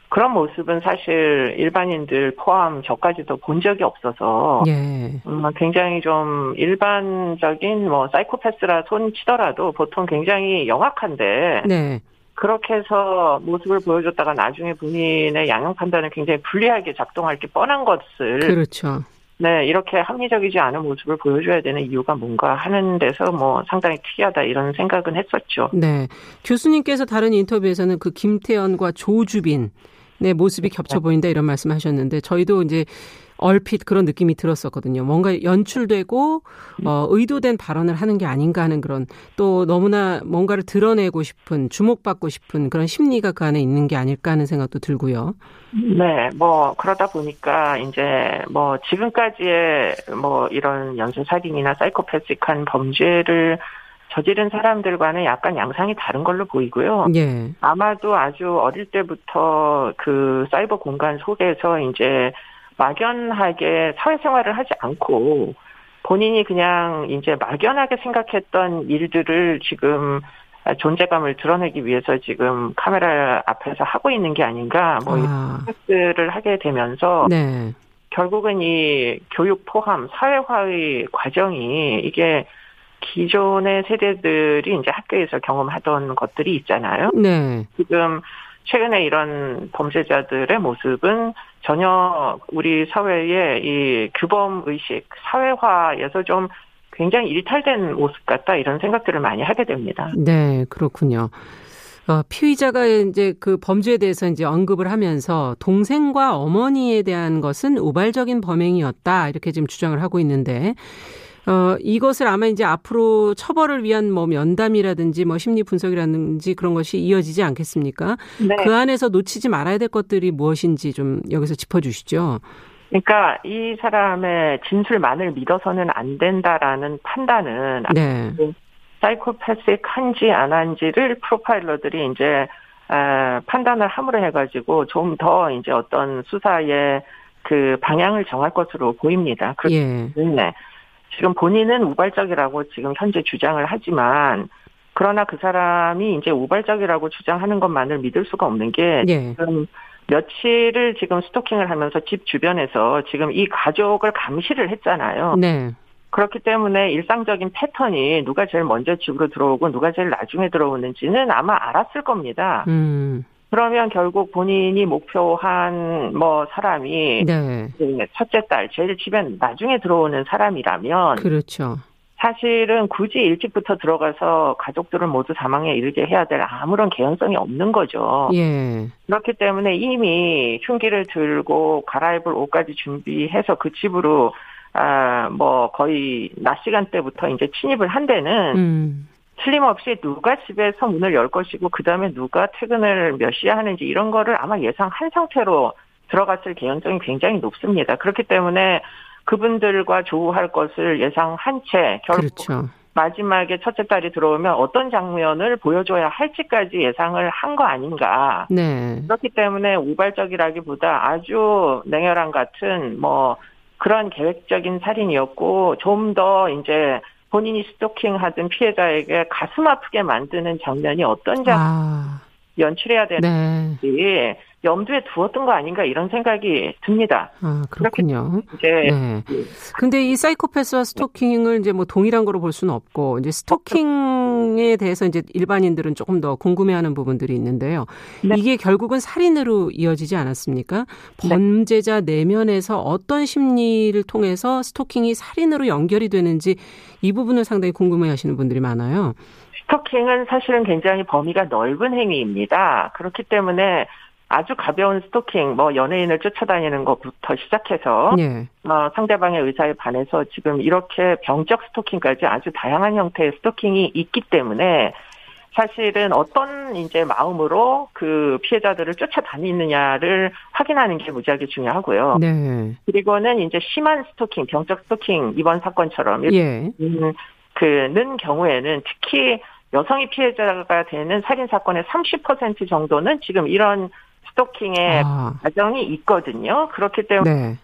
그런 모습은 사실 일반인들 포함 저까지도 본 적이 없어서 예. 음, 굉장히 좀 일반적인 뭐 사이코패스라 손 치더라도 보통 굉장히 영악한데 네. 그렇게 해서 모습을 보여줬다가 나중에 본인의 양형 판단을 굉장히 불리하게 작동할 게 뻔한 것을 그렇죠. 네, 이렇게 합리적이지 않은 모습을 보여줘야 되는 이유가 뭔가 하는 데서 뭐 상당히 특이하다 이런 생각은 했었죠. 네. 교수님께서 다른 인터뷰에서는 그 김태현과 조주빈 네, 모습이 겹쳐 보인다 이런 말씀 하셨는데 저희도 이제 얼핏 그런 느낌이 들었었거든요. 뭔가 연출되고 어 의도된 발언을 하는 게 아닌가 하는 그런 또 너무나 뭔가를 드러내고 싶은 주목받고 싶은 그런 심리가 그 안에 있는 게 아닐까 하는 생각도 들고요. 네, 뭐 그러다 보니까 이제 뭐 지금까지의 뭐 이런 연쇄 살인이나 사이코패스한 범죄를 저지른 사람들과는 약간 양상이 다른 걸로 보이고요. 예. 아마도 아주 어릴 때부터 그 사이버 공간 속에서 이제 막연하게 사회생활을 하지 않고 본인이 그냥 이제 막연하게 생각했던 일들을 지금 존재감을 드러내기 위해서 지금 카메라 앞에서 하고 있는 게 아닌가 뭐 아. 생각들을 하게 되면서 네. 결국은 이 교육 포함 사회화의 과정이 이게 기존의 세대들이 이제 학교에서 경험하던 것들이 있잖아요. 네. 지금 최근에 이런 범죄자들의 모습은 전혀 우리 사회의 이 규범 의식, 사회화에서 좀 굉장히 일탈된 모습 같다 이런 생각들을 많이 하게 됩니다. 네, 그렇군요. 어, 피의자가 이제 그 범죄에 대해서 이제 언급을 하면서 동생과 어머니에 대한 것은 우발적인 범행이었다 이렇게 지금 주장을 하고 있는데 어, 이것을 아마 이제 앞으로 처벌을 위한 뭐 면담이라든지 뭐 심리 분석이라든지 그런 것이 이어지지 않겠습니까? 네. 그 안에서 놓치지 말아야 될 것들이 무엇인지 좀 여기서 짚어주시죠. 그러니까 이 사람의 진술만을 믿어서는 안 된다라는 판단은 네. 사이코패스한지 안 한지를 프로파일러들이 이제 아, 판단을 함으로 해가지고 좀 더 이제 어떤 수사의 그 방향을 정할 것으로 보입니다. 그렇기 예. 때문에 지금 본인은 우발적이라고 지금 현재 주장을 하지만 그러나 그 사람이 이제 우발적이라고 주장하는 것만을 믿을 수가 없는 게 예. 지금 며칠을 지금 스토킹을 하면서 집 주변에서 지금 이 가족을 감시를 했잖아요. 네. 그렇기 때문에 일상적인 패턴이 누가 제일 먼저 집으로 들어오고 누가 제일 나중에 들어오는지는 아마 알았을 겁니다. 음. 그러면 결국 본인이 목표한 뭐 사람이 네. 그 첫째 딸 제일 집에 나중에 들어오는 사람이라면 그렇죠. 사실은 굳이 일찍부터 들어가서 가족들을 모두 사망에 이르게 해야 될 아무런 개연성이 없는 거죠. 예. 그렇기 때문에 이미 흉기를 들고 갈아입을 옷까지 준비해서 그 집으로 아 뭐 거의 낮 시간 대부터 이제 침입을 한 데는 음. 틀림없이 누가 집에서 문을 열 것이고 그 다음에 누가 퇴근을 몇 시에 하는지 이런 거를 아마 예상한 상태로 들어갔을 개연성이 굉장히 높습니다. 그렇기 때문에 그분들과 조우할 것을 예상한 채 결국 그렇죠. 마지막에 첫째 딸이 들어오면 어떤 장면을 보여줘야 할지까지 예상을 한 거 아닌가. 네. 그렇기 때문에 우발적이라기보다 아주 냉혈한 같은 뭐 그런 계획적인 살인이었고 좀 더 이제 본인이 스토킹하던 피해자에게 가슴 아프게 만드는 장면이 어떤 장 아. 연출해야 되는지 네. 염두에 두었던 거 아닌가 이런 생각이 듭니다. 아, 그렇군요. 이제 네. 근데 이 사이코패스와 스토킹을 이제 뭐 동일한 거로 볼 수는 없고 이제 스토킹에 대해서 이제 일반인들은 조금 더 궁금해하는 부분들이 있는데요. 네. 이게 결국은 살인으로 이어지지 않았습니까? 네. 범죄자 내면에서 어떤 심리를 통해서 스토킹이 살인으로 연결이 되는지 이 부분을 상당히 궁금해하시는 분들이 많아요. 스토킹은 사실은 굉장히 범위가 넓은 행위입니다. 그렇기 때문에 아주 가벼운 스토킹, 뭐 연예인을 쫓아다니는 것부터 시작해서 네. 어, 상대방의 의사에 반해서 지금 이렇게 병적 스토킹까지 아주 다양한 형태의 스토킹이 있기 때문에 사실은 어떤 이제 마음으로 그 피해자들을 쫓아다니느냐를 확인하는 게 무지하게 중요하고요. 네. 그리고는 이제 심한 스토킹, 병적 스토킹 이번 사건처럼 예. 음, 그는 경우에는 특히 여성이 피해자가 되는 살인 사건의 30% 정도는 지금 이런 스토킹의 아. 과정이 있거든요. 그렇기 때문에 네.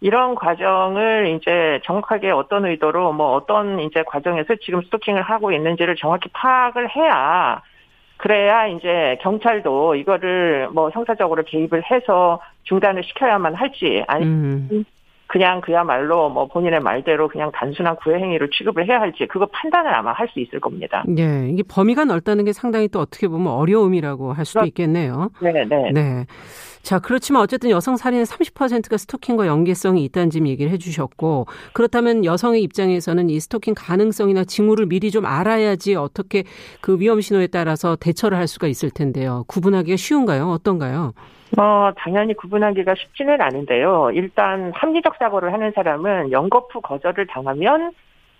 이런 과정을 이제 정확하게 어떤 의도로 뭐 어떤 이제 과정에서 지금 스토킹을 하고 있는지를 정확히 파악을 해야 그래야 이제 경찰도 이거를 뭐 형사적으로 개입을 해서 중단을 시켜야만 할지 아니면 음. 그냥 그야말로 뭐 본인의 말대로 그냥 단순한 구애 행위를 취급을 해야 할지 그거 판단을 아마 할 수 있을 겁니다. 네, 이게 범위가 넓다는 게 상당히 또 어떻게 보면 어려움이라고 할 수도 있겠네요. 네, 네. 네. 자, 그렇지만 어쨌든 여성 살인의 30%가 스토킹과 연계성이 있다는 점 얘기를 해주셨고, 그렇다면 여성의 입장에서는 이 스토킹 가능성이나 징후를 미리 좀 알아야지 어떻게 그 위험 신호에 따라서 대처를 할 수가 있을 텐데요. 구분하기가 쉬운가요? 어떤가요? 어, 당연히 구분하기가 쉽지는 않은데요. 일단 합리적 사고를 하는 사람은 연거푸 거절을 당하면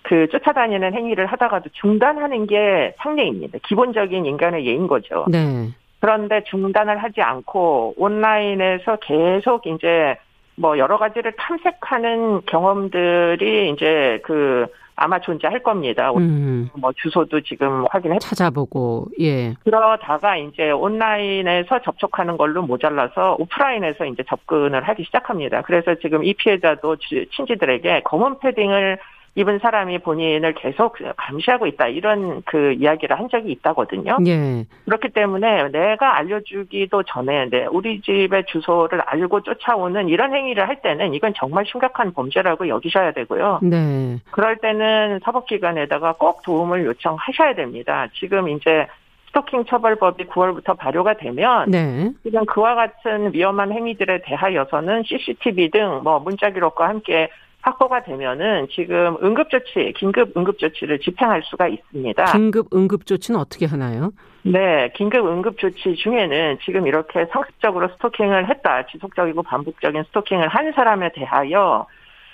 그 쫓아다니는 행위를 하다가도 중단하는 게 상례입니다. 기본적인 인간의 예인 거죠. 네. 그런데 중단을 하지 않고 온라인에서 계속 이제 뭐 여러 가지를 탐색하는 경험들이 이제 그 아마 존재할 겁니다. 음. 뭐 주소도 지금 확인해 찾아보고 예. 그러다가 이제 온라인에서 접촉하는 걸로 모자라서 오프라인에서 이제 접근을 하기 시작합니다. 그래서 지금 이 피해자도 친지들에게 검은 패딩을 입은 사람이 본인을 계속 감시하고 있다 이런 그 이야기를 한 적이 있다거든요. 예. 그렇기 때문에 내가 알려주기도 전에 내 우리 집의 주소를 알고 쫓아오는 이런 행위를 할 때는 이건 정말 심각한 범죄라고 여기셔야 되고요. 네. 그럴 때는 사법기관에다가 꼭 도움을 요청하셔야 됩니다. 지금 이제 스토킹 처벌법이 9월부터 발효가 되면 네. 지금 그와 같은 위험한 행위들에 대하여서는 CCTV 등 뭐 문자 기록과 함께 확보가 되면은 지금 응급조치, 긴급 응급조치를 집행할 수가 있습니다. 긴급 응급조치는 어떻게 하나요? 네, 긴급 응급조치 중에는 지금 이렇게 상습적으로 스토킹을 했다, 지속적이고 반복적인 스토킹을 한 사람에 대하여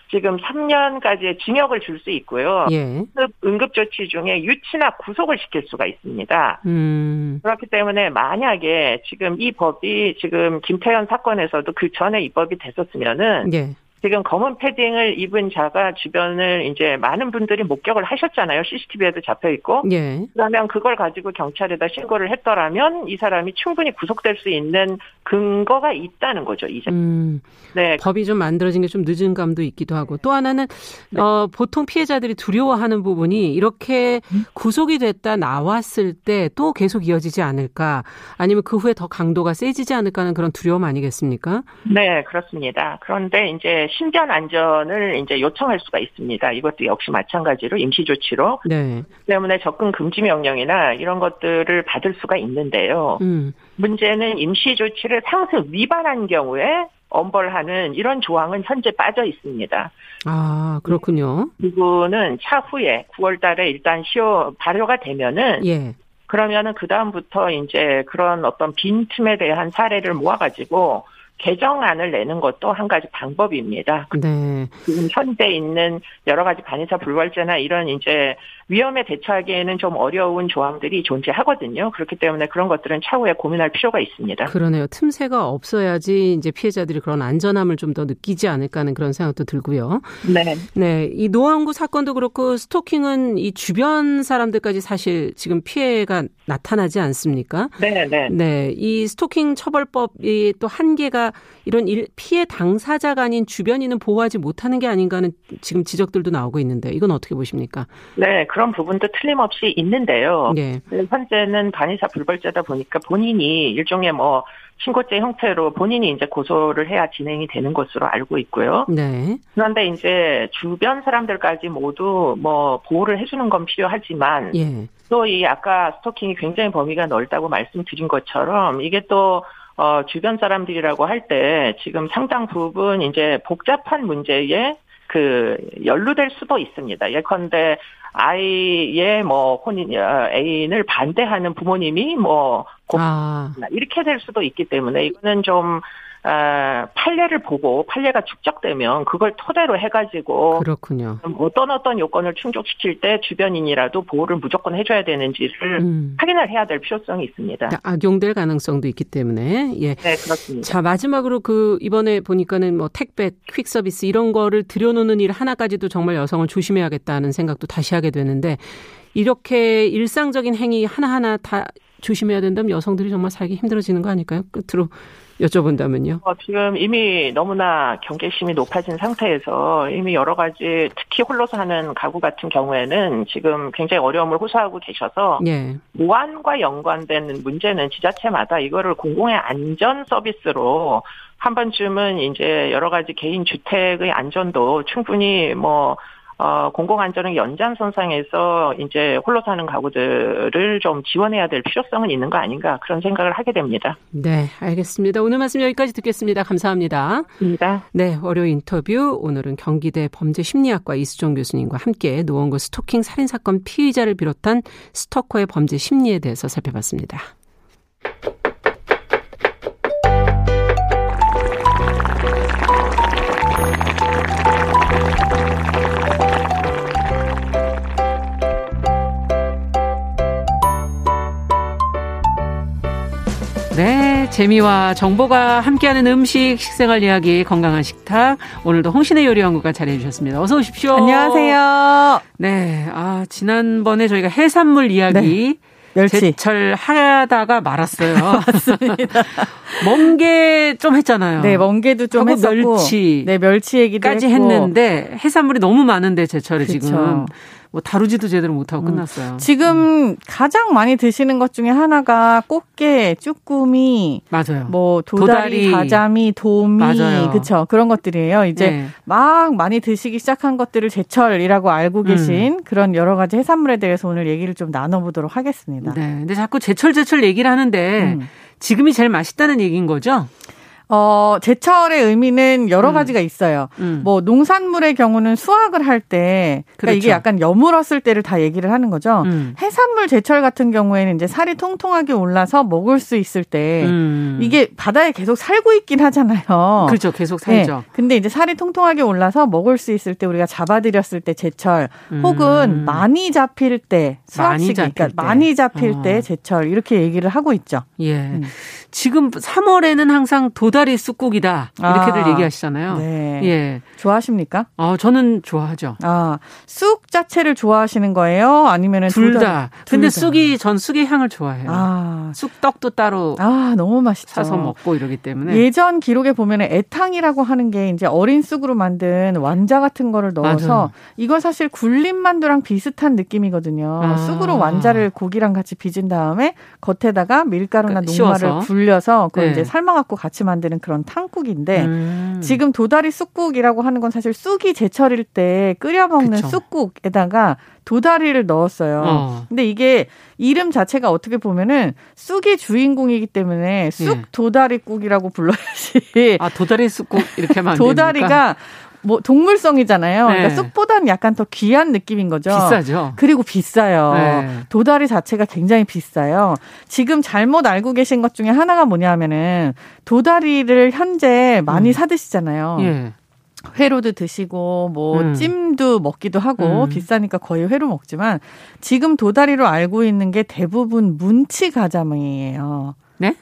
지금 3년까지의 징역을 줄 수 있고요. 예. 응급조치 중에 유치나 구속을 시킬 수가 있습니다. 음. 그렇기 때문에 만약에 지금 이 법이 지금 김태현 사건에서도 그 전에 이 법이 됐었으면은 예. 지금 검은 패딩을 입은 자가 주변을 이제 많은 분들이 목격을 하셨잖아요. CCTV에도 잡혀 있고. 예. 그러면 그걸 가지고 경찰에다 신고를 했더라면 이 사람이 충분히 구속될 수 있는 근거가 있다는 거죠. 이제. 음, 네. 법이 좀 만들어진 게 좀 늦은 감도 있기도 하고 또 하나는 네. 어, 보통 피해자들이 두려워하는 부분이 이렇게 구속이 됐다 나왔을 때 또 계속 이어지지 않을까 아니면 그 후에 더 강도가 세지지 않을까 하는 그런 두려움 아니겠습니까? 네, 그렇습니다. 그런데 이제 신변 안전을 이제 요청할 수가 있습니다. 이것도 역시 마찬가지로 임시 조치로 네. 때문에 접근 금지 명령이나 이런 것들을 받을 수가 있는데요. 음. 문제는 임시 조치를 상습 위반한 경우에 엄벌하는 이런 조항은 현재 빠져 있습니다. 아, 그렇군요. 이거는 차후에 9월 달에 일단 시효 발효가 되면은 예. 그러면은 그다음부터 이제 그런 어떤 빈틈에 대한 사례를 모아 가지고 개정안을 내는 것도 한 가지 방법입니다. 네. 지금 현재 있는 여러 가지 반의사 불벌죄나 이런 이제 위험에 대처하기에는 좀 어려운 조항들이 존재하거든요. 그렇기 때문에 그런 것들은 차후에 고민할 필요가 있습니다. 그러네요. 틈새가 없어야지 이제 피해자들이 그런 안전함을 좀 더 느끼지 않을까 하는 그런 생각도 들고요. 네. 네. 이 노원구 사건도 그렇고 스토킹은 이 주변 사람들까지 사실 지금 피해가 나타나지 않습니까? 네, 네. 네. 이 스토킹 처벌법이 또 한계가 이런 일, 피해 당사자가 아닌 주변인은 보호하지 못하는 게 아닌가 하는 지금 지적들도 나오고 있는데 이건 어떻게 보십니까? 네, 그런 부분도 틀림없이 있는데요. 네. 현재는 반의사 불벌죄다 보니까 본인이 일종의 뭐 신고죄 형태로 본인이 이제 고소를 해야 진행이 되는 것으로 알고 있고요. 네. 그런데 이제 주변 사람들까지 모두 뭐 보호를 해주는 건 필요하지만 예. 또이 아까 스토킹이 굉장히 범위가 넓다고 말씀드린 것처럼 이게 또 어, 주변 사람들이라고 할 때 지금 상당 부분 이제 복잡한 문제에 그 연루될 수도 있습니다. 예컨대 아이의 뭐 혼인 어, 애인을 반대하는 부모님이 뭐 아. 이렇게 될 수도 있기 때문에 이거는 좀 아, 판례를 보고 판례가 축적되면 그걸 토대로 해가지고 그렇군요. 어떤 어떤 요건을 충족시킬 때 주변인이라도 보호를 무조건 해줘야 되는지를 음. 확인을 해야 될 필요성이 있습니다. 악용될 가능성도 있기 때문에 예. 네 그렇습니다. 자 마지막으로 그 이번에 보니까는 뭐 택배, 퀵 서비스 이런 거를 들여놓는 일 하나까지도 정말 여성을 조심해야겠다는 생각도 다시 하게 되는데 이렇게 일상적인 행위 하나하나 다 조심해야 된다면 여성들이 정말 살기 힘들어지는 거 아닐까요? 끝으로 여쭤본다면요. 어, 지금 이미 너무나 경계심이 높아진 상태에서 이미 여러 가지 특히 홀로서 하는 가구 같은 경우에는 지금 굉장히 어려움을 호소하고 계셔서 예. 보안과 연관된 문제는 지자체마다 이거를 공공의 안전 서비스로 한 번쯤은 이제 여러 가지 개인 주택의 안전도 충분히 뭐 어, 공공안전의 연장선상에서 이제 홀로 사는 가구들을 좀 지원해야 될 필요성은 있는 거 아닌가 그런 생각을 하게 됩니다. 네, 알겠습니다. 오늘 말씀 여기까지 듣겠습니다. 감사합니다. 입니다. 네, 월요 인터뷰 오늘은 경기대 범죄심리학과 이수정 교수님과 함께 노원구 스토킹 살인 사건 피의자를 비롯한 스토커의 범죄 심리에 대해서 살펴봤습니다. 네, 재미와 정보가 함께하는 음식, 식생활 이야기, 건강한 식탁. 오늘도 홍신의 요리 연구가 잘해 주셨습니다. 어서 오십시오. 안녕하세요. 네, 아 지난번에 저희가 해산물 이야기 네. 멸치. 제철 하다가 말았어요. 맞습니다. 멍게 좀 했잖아요. 네, 멍게도 좀 했었고. 멸치. 네, 멸치 얘기도까지 했는데 해산물이 너무 많은데 제철에 그쵸. 지금. 뭐 다루지도 제대로 못하고 음. 끝났어요. 지금 음. 가장 많이 드시는 것 중에 하나가 꽃게, 쭈꾸미, 맞아요. 뭐 도다리, 도다리. 가자미, 도미, 그쵸 그런 것들이에요. 이제 네. 막 많이 드시기 시작한 것들을 제철이라고 알고 음. 계신 음. 그런 여러 가지 해산물에 대해서 오늘 얘기를 좀 나눠보도록 하겠습니다. 네, 근데 자꾸 제철 제철 얘기를 하는데 음. 지금이 제일 맛있다는 얘기인 거죠? 어, 제철의 의미는 여러 음. 가지가 있어요. 음. 뭐 농산물의 경우는 수확을 할 때, 그러니까 그렇죠. 이게 약간 여물었을 때를 다 얘기를 하는 거죠. 음. 해산물 제철 같은 경우에는 이제 살이 통통하게 올라서 먹을 수 있을 때, 음. 이게 바다에 계속 살고 있긴 하잖아요. 그렇죠. 계속 살죠. 네. 근데 이제 살이 통통하게 올라서 먹을 수 있을 때 우리가 잡아들였을 때 제철, 음. 혹은 많이 잡힐 때, 잡힐 그러니까 때. 많이 잡힐 어. 때 제철 이렇게 얘기를 하고 있죠. 예. 음. 지금 3월에는 항상 도 다리 쑥국이다 이렇게들 아, 얘기하시잖아요. 네. 예. 좋아하십니까? 어, 저는 좋아하죠. 아, 쑥 자체를 좋아하시는 거예요? 아니면은 둘 다. 근데 쑥이 전 쑥의 향을 좋아해요. 아. 쑥떡도 따로 아, 너무 맛있죠. 사서 먹고 이러기 때문에 예전 기록에 보면은 애탕이라고 하는 게 이제 어린 쑥으로 만든 완자 같은 거를 넣어서 맞아요. 이거 사실 굴림 만두랑 비슷한 느낌이거든요. 아. 쑥으로 완자를 고기랑 같이 빚은 다음에 겉에다가 밀가루나 그러니까 녹말을 굴려 불려서 그걸 네. 이제 삶아 갖고 같이 만 드는 그런 탕국인데 음. 지금 도다리 쑥국이라고 하는 건 사실 쑥이 제철일 때 끓여 먹는 그쵸. 쑥국에다가 도다리를 넣었어요. 어. 근데 이게 이름 자체가 어떻게 보면은 쑥이 주인공이기 때문에 쑥 예. 도다리국이라고 불러야지. 아 도다리 쑥국 이렇게 하면 도다리가 뭐 동물성이잖아요. 네. 그러니까 쑥보다는 약간 더 귀한 느낌인 거죠. 비싸죠. 그리고 비싸요. 네. 도다리 자체가 굉장히 비싸요. 지금 잘못 알고 계신 것 중에 하나가 뭐냐면은 도다리를 현재 많이 음. 사 드시잖아요. 예. 회로도 드시고 뭐 음. 찜도 먹기도 하고 음. 비싸니까 거의 회로 먹지만 지금 도다리로 알고 있는 게 대부분 문치 가자미예요. 네?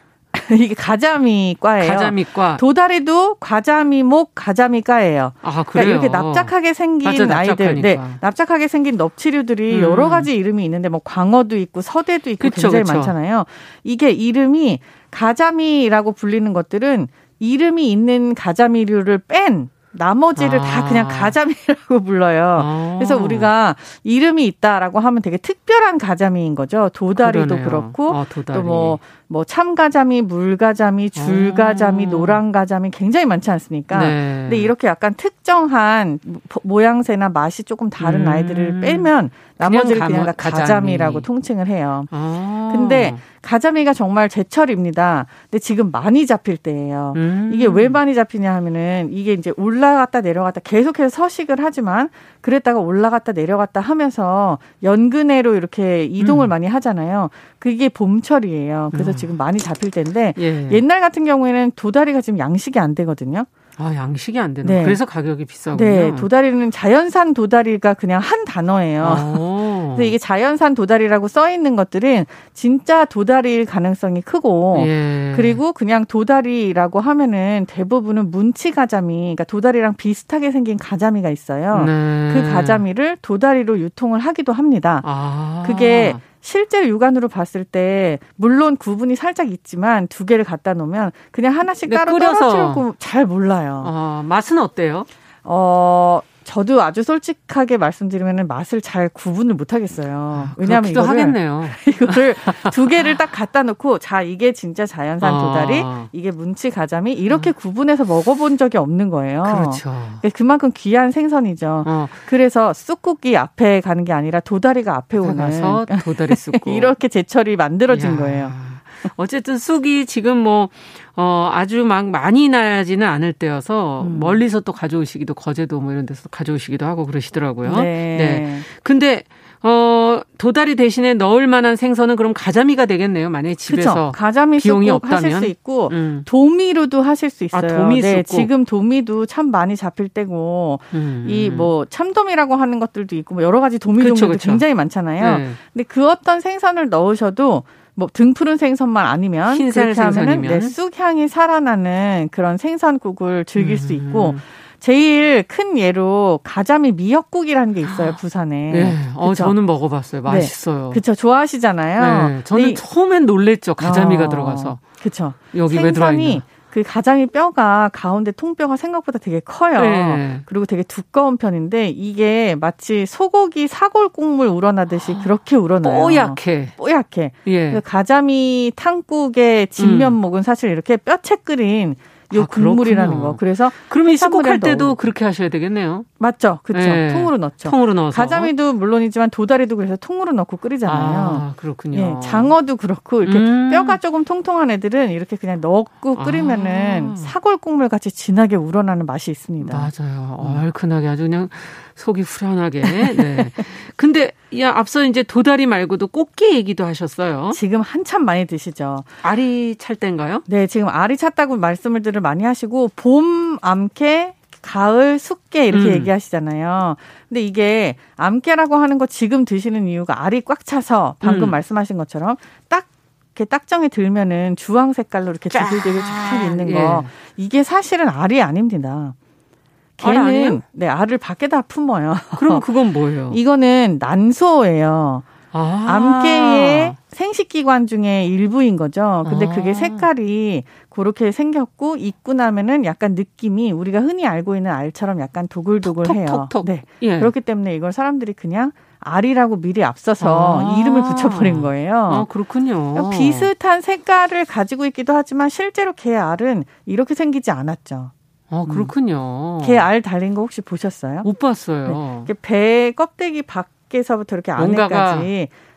이게 가자미과예요. 가자미과. 도다리도 가자미목 가자미과예요. 아, 그래요? 그러니까 이렇게 납작하게 생긴 맞아, 아이들, 네, 납작하게 생긴 넙치류들이 음. 여러 가지 이름이 있는데 뭐 광어도 있고 서대도 있고 그쵸, 굉장히 그쵸. 많잖아요. 이게 이름이 가자미라고 불리는 것들은 이름이 있는 가자미류를 뺀 나머지를 아. 다 그냥 가자미라고 불러요. 아. 그래서 우리가 이름이 있다라고 하면 되게 특별한 가자미인 거죠. 도다리도 그러네요. 그렇고 아, 또뭐 뭐 참가자미, 물가자미, 줄가자미, 아. 노랑가자미 굉장히 많지 않습니까? 네. 근데 이렇게 약간 특정한 모양새나 맛이 조금 다른 음. 아이들을 빼면 나머지를 그냥, 그냥 가자미. 가자미라고 통칭을 해요. 아. 근데 가자미가 정말 제철입니다. 근데 지금 많이 잡힐 때예요. 음. 이게 왜 많이 잡히냐 하면은 이게 이제 올라갔다 내려갔다 계속해서 서식을 하지만 그랬다가 올라갔다 내려갔다 하면서 연근해로 이렇게 이동을 음. 많이 하잖아요. 그게 봄철이에요. 그래서 음. 지금 많이 잡힐 때인데 예. 옛날 같은 경우에는 도다리가 지금 양식이 안 되거든요. 아, 양식이 안 되는. 네. 그래서 가격이 비싸군요. 네, 도다리는 자연산 도다리가 그냥 한 단어예요. 아. 그래서 이게 자연산 도다리라고 써 있는 것들은 진짜 도다리일 가능성이 크고 예. 그리고 그냥 도다리라고 하면은 대부분은 문치 가자미, 그러니까 도다리랑 비슷하게 생긴 가자미가 있어요. 네. 그 가자미를 도다리로 유통을 하기도 합니다. 아. 그게 실제 육안으로 봤을 때 물론 구분이 살짝 있지만 두 개를 갖다 놓으면 그냥 하나씩 따로 떨어뜨리고 잘 몰라요. 어, 맛은 어때요? 어, 저도 아주 솔직하게 말씀드리면 맛을 잘 구분을 못 하겠어요. 아, 왜냐하면 이거를 하겠네요. 이거를 두 개를 딱 갖다 놓고 자 이게 진짜 자연산 도다리, 아. 이게 문치 가자미 이렇게 아. 구분해서 먹어본 적이 없는 거예요. 그렇죠. 그러니까 그만큼 귀한 생선이죠. 어. 그래서 쑥국이 앞에 가는 게 아니라 도다리가 앞에 오는 도다리 쑥국 이렇게 제철이 만들어진 이야. 거예요. 어쨌든 쑥이 지금 뭐, 어, 아주 막 많이 나지는 않을 때여서 음. 멀리서 또 가져오시기도 거제도 뭐 이런 데서 가져오시기도 하고 그러시더라고요. 네. 네. 근데 어, 도다리 대신에 넣을 만한 생선은 그럼 가자미가 되겠네요. 만약에 집에서 그쵸. 가자미 비용이 없다면 하실 수 있고 음. 도미로도 하실 수 있어요. 아, 도미 네, 지금 도미도 참 많이 잡힐 때고 음. 이뭐 참도미라고 하는 것들도 있고 뭐 여러 가지 도미 그쵸, 종류도 그쵸. 굉장히 많잖아요. 네. 근데 그 어떤 생선을 넣으셔도 뭐 등푸른 생선만 아니면 흰살 생선이면 네, 쑥향이 살아나는 그런 생선국을 즐길 음. 수 있고 제일 큰 예로 가자미 미역국이라는 게 있어요 아, 부산에. 네, 어 저는 먹어봤어요. 네. 맛있어요. 네. 그렇죠, 좋아하시잖아요. 네, 저는 이, 처음엔 놀랬죠 가자미가 어, 들어가서. 그렇죠. 여기 왜 들어있나? 그 가장이 뼈가 가운데 통뼈가 생각보다 되게 커요. 네. 그리고 되게 두꺼운 편인데 이게 마치 소고기 사골 국물 우러나듯이 아, 그렇게 우러나요. 뽀얗게. 뽀얗게. 예. 그 가자미 탕국의 진면목은 음. 사실 이렇게 뼈채 끓인 요 아, 국물이라는 거. 그래서 그러면 수국할 때도 그렇게 하셔야 되겠네요. 맞죠. 그렇죠. 네. 통으로 넣죠. 통으로 넣어서. 가자미도 물론이지만 도다리도 그래서 통으로 넣고 끓이잖아요. 아, 그렇군요. 예, 장어도 그렇고 이렇게 음. 뼈가 조금 통통한 애들은 이렇게 그냥 넣고 끓이면은 아. 사골 국물 같이 진하게 우러나는 맛이 있습니다. 맞아요. 얼큰하게 아주 그냥 속이 후련하게. 네. 근데 야 앞서 이제 도다리 말고도 꽃게 얘기도 하셨어요. 지금 한참 많이 드시죠. 알이 찰 때인가요? 네, 지금 알이 찼다고 말씀을 들 많이 하시고 봄 암캐 가을 숙게 이렇게 음. 얘기하시잖아요. 근데 이게 암깨라고 하는 거 지금 드시는 이유가 알이 꽉 차서 방금 음. 말씀하신 것처럼 딱 이렇게 딱정이 들면은 주황 색깔로 이렇게 지글지글 쫙 있는 거 예. 이게 사실은 알이 아닙니다. 걔는 네 알을 밖에다 품어요. 그럼 그건 뭐예요? 이거는 난소예요. 아. 암깨의 생식기관 중에 일부인 거죠. 근데 아. 그게 색깔이 그렇게 생겼고 입고 나면은 약간 느낌이 우리가 흔히 알고 있는 알처럼 약간 도글도글해요. 톡톡톡. 네. 예. 그렇기 때문에 이걸 사람들이 그냥 알이라고 미리 앞서서 아. 이름을 붙여버린 거예요. 아, 그렇군요. 비슷한 색깔을 가지고 있기도 하지만 실제로 개 알은 이렇게 생기지 않았죠. 아, 그렇군요. 개 알 달린 거 혹시 보셨어요? 못 봤어요. 네. 배 껍데기 밖에서부터 이렇게 안에까지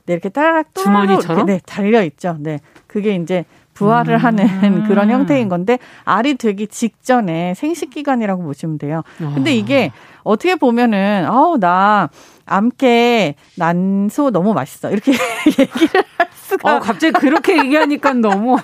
네, 이렇게 따라락 주머니처럼 네, 달려 있죠. 네. 그게 이제 부화를 음. 하는 그런 형태인 건데 알이 되기 직전에 생식 기간이라고 보시면 돼요. 근데 이게 어떻게 보면은 아우 나 암깨 난소 너무 맛있어 이렇게 얘기를 할 수가. 어, 갑자기 그렇게 얘기하니까 너무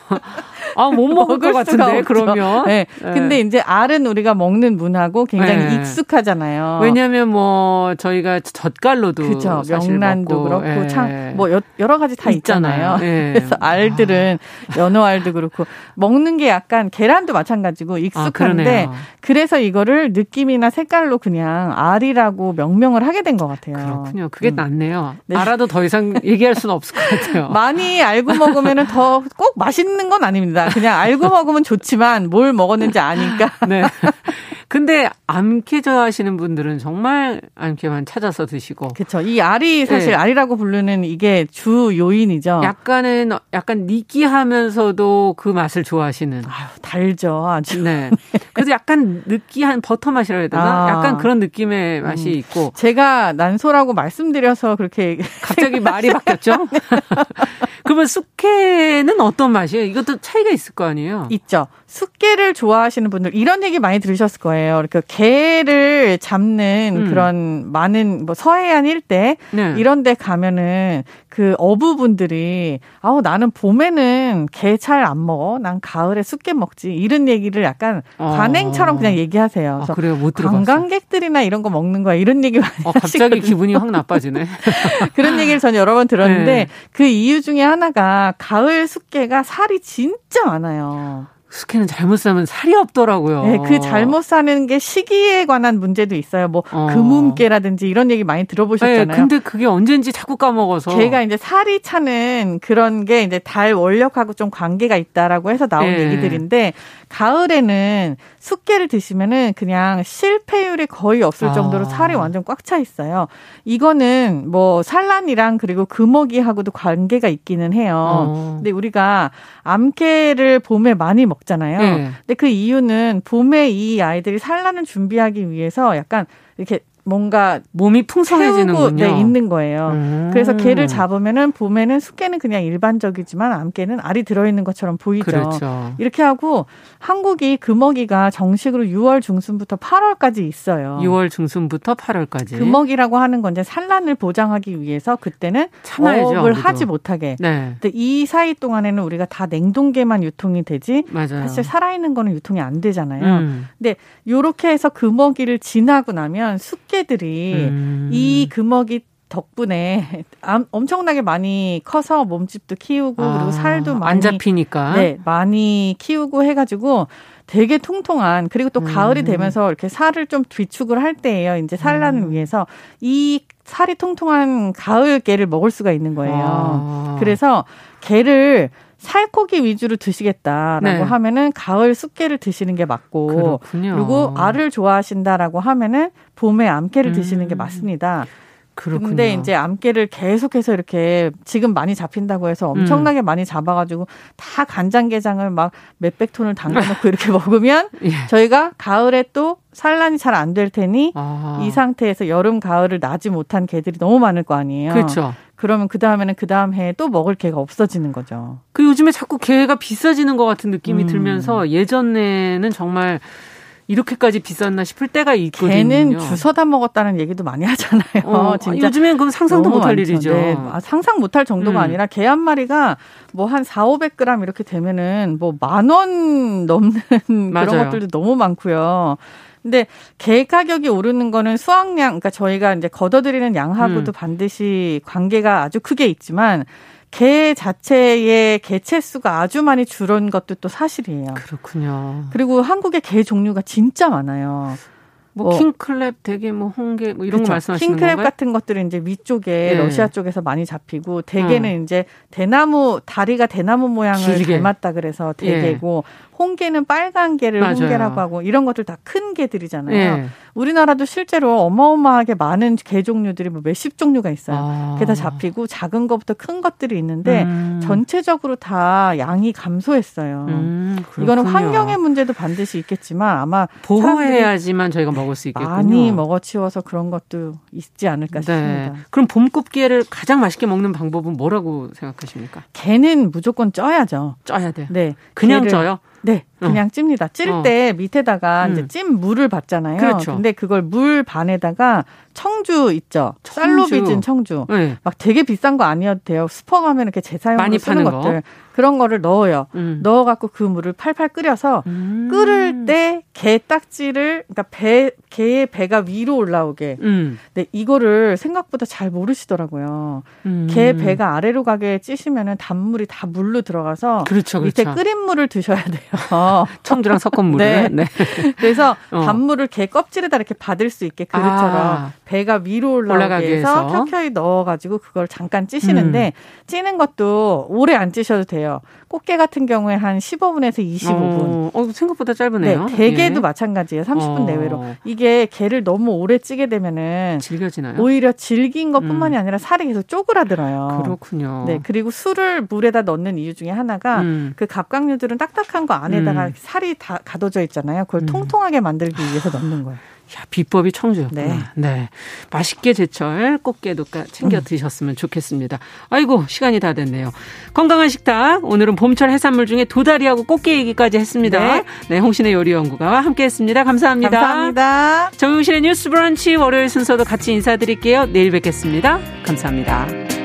아, 못 먹을 것 같은데, 그러면. 네. 네. 근데 이제 알은 우리가 먹는 문하고 굉장히 네. 익숙하잖아요. 왜냐면 뭐, 저희가 젓갈로도. 그죠. 명란도 먹고. 그렇고, 네. 참, 뭐, 여러 가지 다 있잖아요. 있잖아요. 네. 그래서 알들은, 연어 알도 그렇고, 먹는 게 약간 계란도 마찬가지고 익숙한데, 아, 그래서 이거를 느낌이나 색깔로 그냥 알이라고 명명을 하게 된 것 같아요. 그렇군요. 그게 음. 낫네요. 네. 알아도 더 이상 얘기할 수는 없을 것 같아요. 많이 알고 먹으면 더 꼭 맛있는 건 아닙니다. 그냥 알고 먹으면 좋지만 뭘 먹었는지 아니까. 네. 근데 암캐 좋아하시는 분들은 정말 암캐만 찾아서 드시고. 그렇죠. 이 알이 사실 네. 알이라고 부르는 이게 주 요인이죠. 약간은 약간 느끼하면서도 그 맛을 좋아하시는. 아유, 달죠. 아주. 네. 그래도 약간 느끼한 버터 맛이라 해야 되나? 아. 약간 그런 느낌의 음. 맛이 있고. 제가 난소라고 말씀드려서 그렇게 갑자기 말이 바뀌었죠? 그러면 숙회는 어떤 맛이에요? 이것도 차이가 있을 거 아니에요? 있죠. 숙개를 좋아하시는 분들 이런 얘기 많이 들으셨을 거예요. 그러니까 개를 잡는 음. 그런 많은 뭐 서해안 일대 네. 이런 데 가면은 그 어부분들이 아우 나는 봄에는 개 잘 안 먹어. 난 가을에 숙개 먹지. 이런 얘기를 약간 어. 관행처럼 그냥 얘기하세요. 아, 그래요. 못 들어봤어. 관광객들이나 이런 거 먹는 거야. 이런 얘기 많이 어, 갑자기 하시거든요. 기분이 확 나빠지네. 그런 얘기를 전 여러 번 들었는데 네. 그 이유 중에 하나가 가을 숙개가 살이 진짜 많아요. 스키는 잘못 사면 살이 없더라고요. 네, 그 잘못 사는 게 시기에 관한 문제도 있어요. 뭐 어. 금음깨라든지 이런 얘기 많이 들어보셨잖아요. 네, 근데 그게 언젠지 자꾸 까먹어서. 걔가 이제 살이 차는 그런 게 이제 달 원력하고 좀 관계가 있다라고 해서 나온 네. 얘기들인데 가을에는 숙개를 드시면은 그냥 실패율이 거의 없을 아. 정도로 아. 살이 완전 꽉 차 있어요. 이거는 뭐 산란이랑 그리고 금어기하고도 관계가 있기는 해요. 어. 근데 우리가 암캐를 봄에 많이 먹 잖아요. 네. 근데 그 이유는 봄에 이 아이들이 산란을 준비하기 위해서 약간 이렇게 뭔가 몸이 풍성해지는군요. 네, 있는 거예요. 음. 그래서 개를 잡으면은 봄에는 숙개는 그냥 일반적이지만 암개는 알이 들어있는 것처럼 보이죠. 그렇죠. 이렇게 하고 한국이 금어기가 정식으로 6월 중순부터 8월까지 있어요. 6월 중순부터 8월까지. 금어기라고 하는 건 이제 산란을 보장하기 위해서 그때는 참아야죠, 어업을 하지 못하게. 네. 근데 이 사이 동안에는 우리가 다 냉동개만 유통이 되지 맞아요. 사실 살아있는 거는 유통이 안 되잖아요. 음. 근데 요렇게 해서 금어기를 지나고 나면 숙 식개들이 음. 이 금어기 덕분에 엄청나게 많이 커서 몸집도 키우고 아, 그리고 살도 많이 안 잡히니까 네 많이 키우고 해가지고 되게 통통한 그리고 또 음. 가을이 되면서 이렇게 살을 좀 뒤축을 할 때예요. 이제 산란을 음. 위해서 이 살이 통통한 가을 개를 먹을 수가 있는 거예요. 아. 그래서 개를 살코기 위주로 드시겠다라고 네. 하면은 가을 숙개를 드시는 게 맞고 그렇군요. 그리고 알을 좋아하신다라고 하면은 봄에 암깨를 음. 드시는 게 맞습니다. 그렇군요. 근데 이제 암깨를 계속해서 이렇게 지금 많이 잡힌다고 해서 엄청나게 음. 많이 잡아가지고 다 간장게장을 막 몇백 톤을 담가놓고 이렇게 먹으면 예. 저희가 가을에 또 산란이 잘 안 될 테니 아. 이 상태에서 여름 가을을 나지 못한 개들이 너무 많을 거 아니에요. 그렇죠. 그러면 그 다음에는 그 다음 해에 또 먹을 개가 없어지는 거죠. 그 요즘에 자꾸 개가 비싸지는 것 같은 느낌이 음. 들면서 예전에는 정말 이렇게까지 비쌌나 싶을 때가 있거든요. 개는 주워다 먹었다는 얘기도 많이 하잖아요. 어, 진짜 요즘엔 그럼 상상도 못할 일이죠. 네. 아, 상상 못할 정도가 음. 아니라 개 한 마리가 뭐 한 4, 500g 이렇게 되면은 뭐 만 원 넘는 맞아요. 그런 것들도 너무 많고요. 근데 개 가격이 오르는 거는 수확량, 그러니까 저희가 이제 걷어들이는 양하고도 음. 반드시 관계가 아주 크게 있지만 개 자체의 개체 수가 아주 많이 줄은 것도 또 사실이에요. 그렇군요. 그리고 한국의 개 종류가 진짜 많아요. 뭐, 뭐 킹클랩 되게 뭐 홍게 뭐 이런 그렇죠. 거 말씀하시는 킹클랩 건가요? 같은 것들은 이제 위쪽에 네. 러시아 쪽에서 많이 잡히고 대게는 음. 이제 대나무 다리가 대나무 모양을 길게. 닮았다 그래서 대게고 예. 홍게는 빨간 게를 맞아요. 홍게라고 하고 이런 것들 다 큰 게들이잖아요. 예. 우리나라도 실제로 어마어마하게 많은 게 종류들이 뭐 몇십 종류가 있어요. 아. 그게 다 잡히고 작은 것부터 큰 것들이 있는데 음. 전체적으로 다 양이 감소했어요. 음, 이거는 환경의 문제도 반드시 있겠지만 아마 보호해야지만 저희가 먹을 먹을 수 있겠군요. 많이 먹어치워서 그런 것도 있지 않을까 네. 싶습니다. 그럼 봄꽃게를 가장 맛있게 먹는 방법은 뭐라고 생각하십니까? 게는 무조건 쪄야죠. 쪄야 돼. 네. 그냥 쪄요? 네, 어. 그냥 어. 찝니다. 찔때 어. 밑에다가 음. 이제 찜 물을 받잖아요. 그렇죠. 근데 그걸 물 반에다가 청주 있죠. 청주. 쌀로 빚은 청주. 네. 막 되게 비싼 거 아니어도 돼요. 슈퍼 가면 이렇게 재사용으로 쓰는 것들. 거. 그런 거를 넣어요. 음. 넣어갖고 그 물을 팔팔 끓여서 음. 끓을 때 게 딱지를 그러니까 배 개의 배가 위로 올라오게. 음. 네 이거를 생각보다 잘 모르시더라고요. 음. 개 배가 아래로 가게 찌시면은 단물이 다 물로 들어가서 그렇죠, 그렇죠. 밑에 끓인 물을 드셔야 돼요. 청주랑 섞은 물을. 네. 네. 그래서 어. 단물을 개 껍질에다 이렇게 받을 수 있게 그릇처럼 아. 배가 위로 올라가게 해서 켜켜이 넣어가지고 그걸 잠깐 찌시는데 음. 찌는 것도 오래 안 찌셔도 돼요. 돼요. 꽃게 같은 경우에 한 15분에서 25분. 어, 어 생각보다 짧으네요. 네, 대게도 예. 마찬가지예요. 30분 어. 내외로. 이게 게를 너무 오래 찌게 되면은 질겨지나요? 오히려 질긴 것뿐만이 음. 아니라 살이 계속 쪼그라들어요. 그렇군요. 네, 그리고 술을 물에다 넣는 이유 중에 하나가 음. 그 갑각류들은 딱딱한 거 안에다가 음. 살이 다 가둬져 있잖아요. 그걸 음. 통통하게 만들기 위해서 넣는 거예요. 야, 비법이 청주였구나. 네. 네. 맛있게 제철 꽃게도 챙겨 음. 드셨으면 좋겠습니다. 아이고, 시간이 다 됐네요. 건강한 식탁. 오늘은 봄철 해산물 중에 도다리하고 꽃게 얘기까지 했습니다. 네, 네 홍신의 요리연구가와 함께 했습니다. 감사합니다. 감사합니다. 정용실의 뉴스 브런치 월요일 순서도 같이 인사드릴게요. 내일 뵙겠습니다. 감사합니다.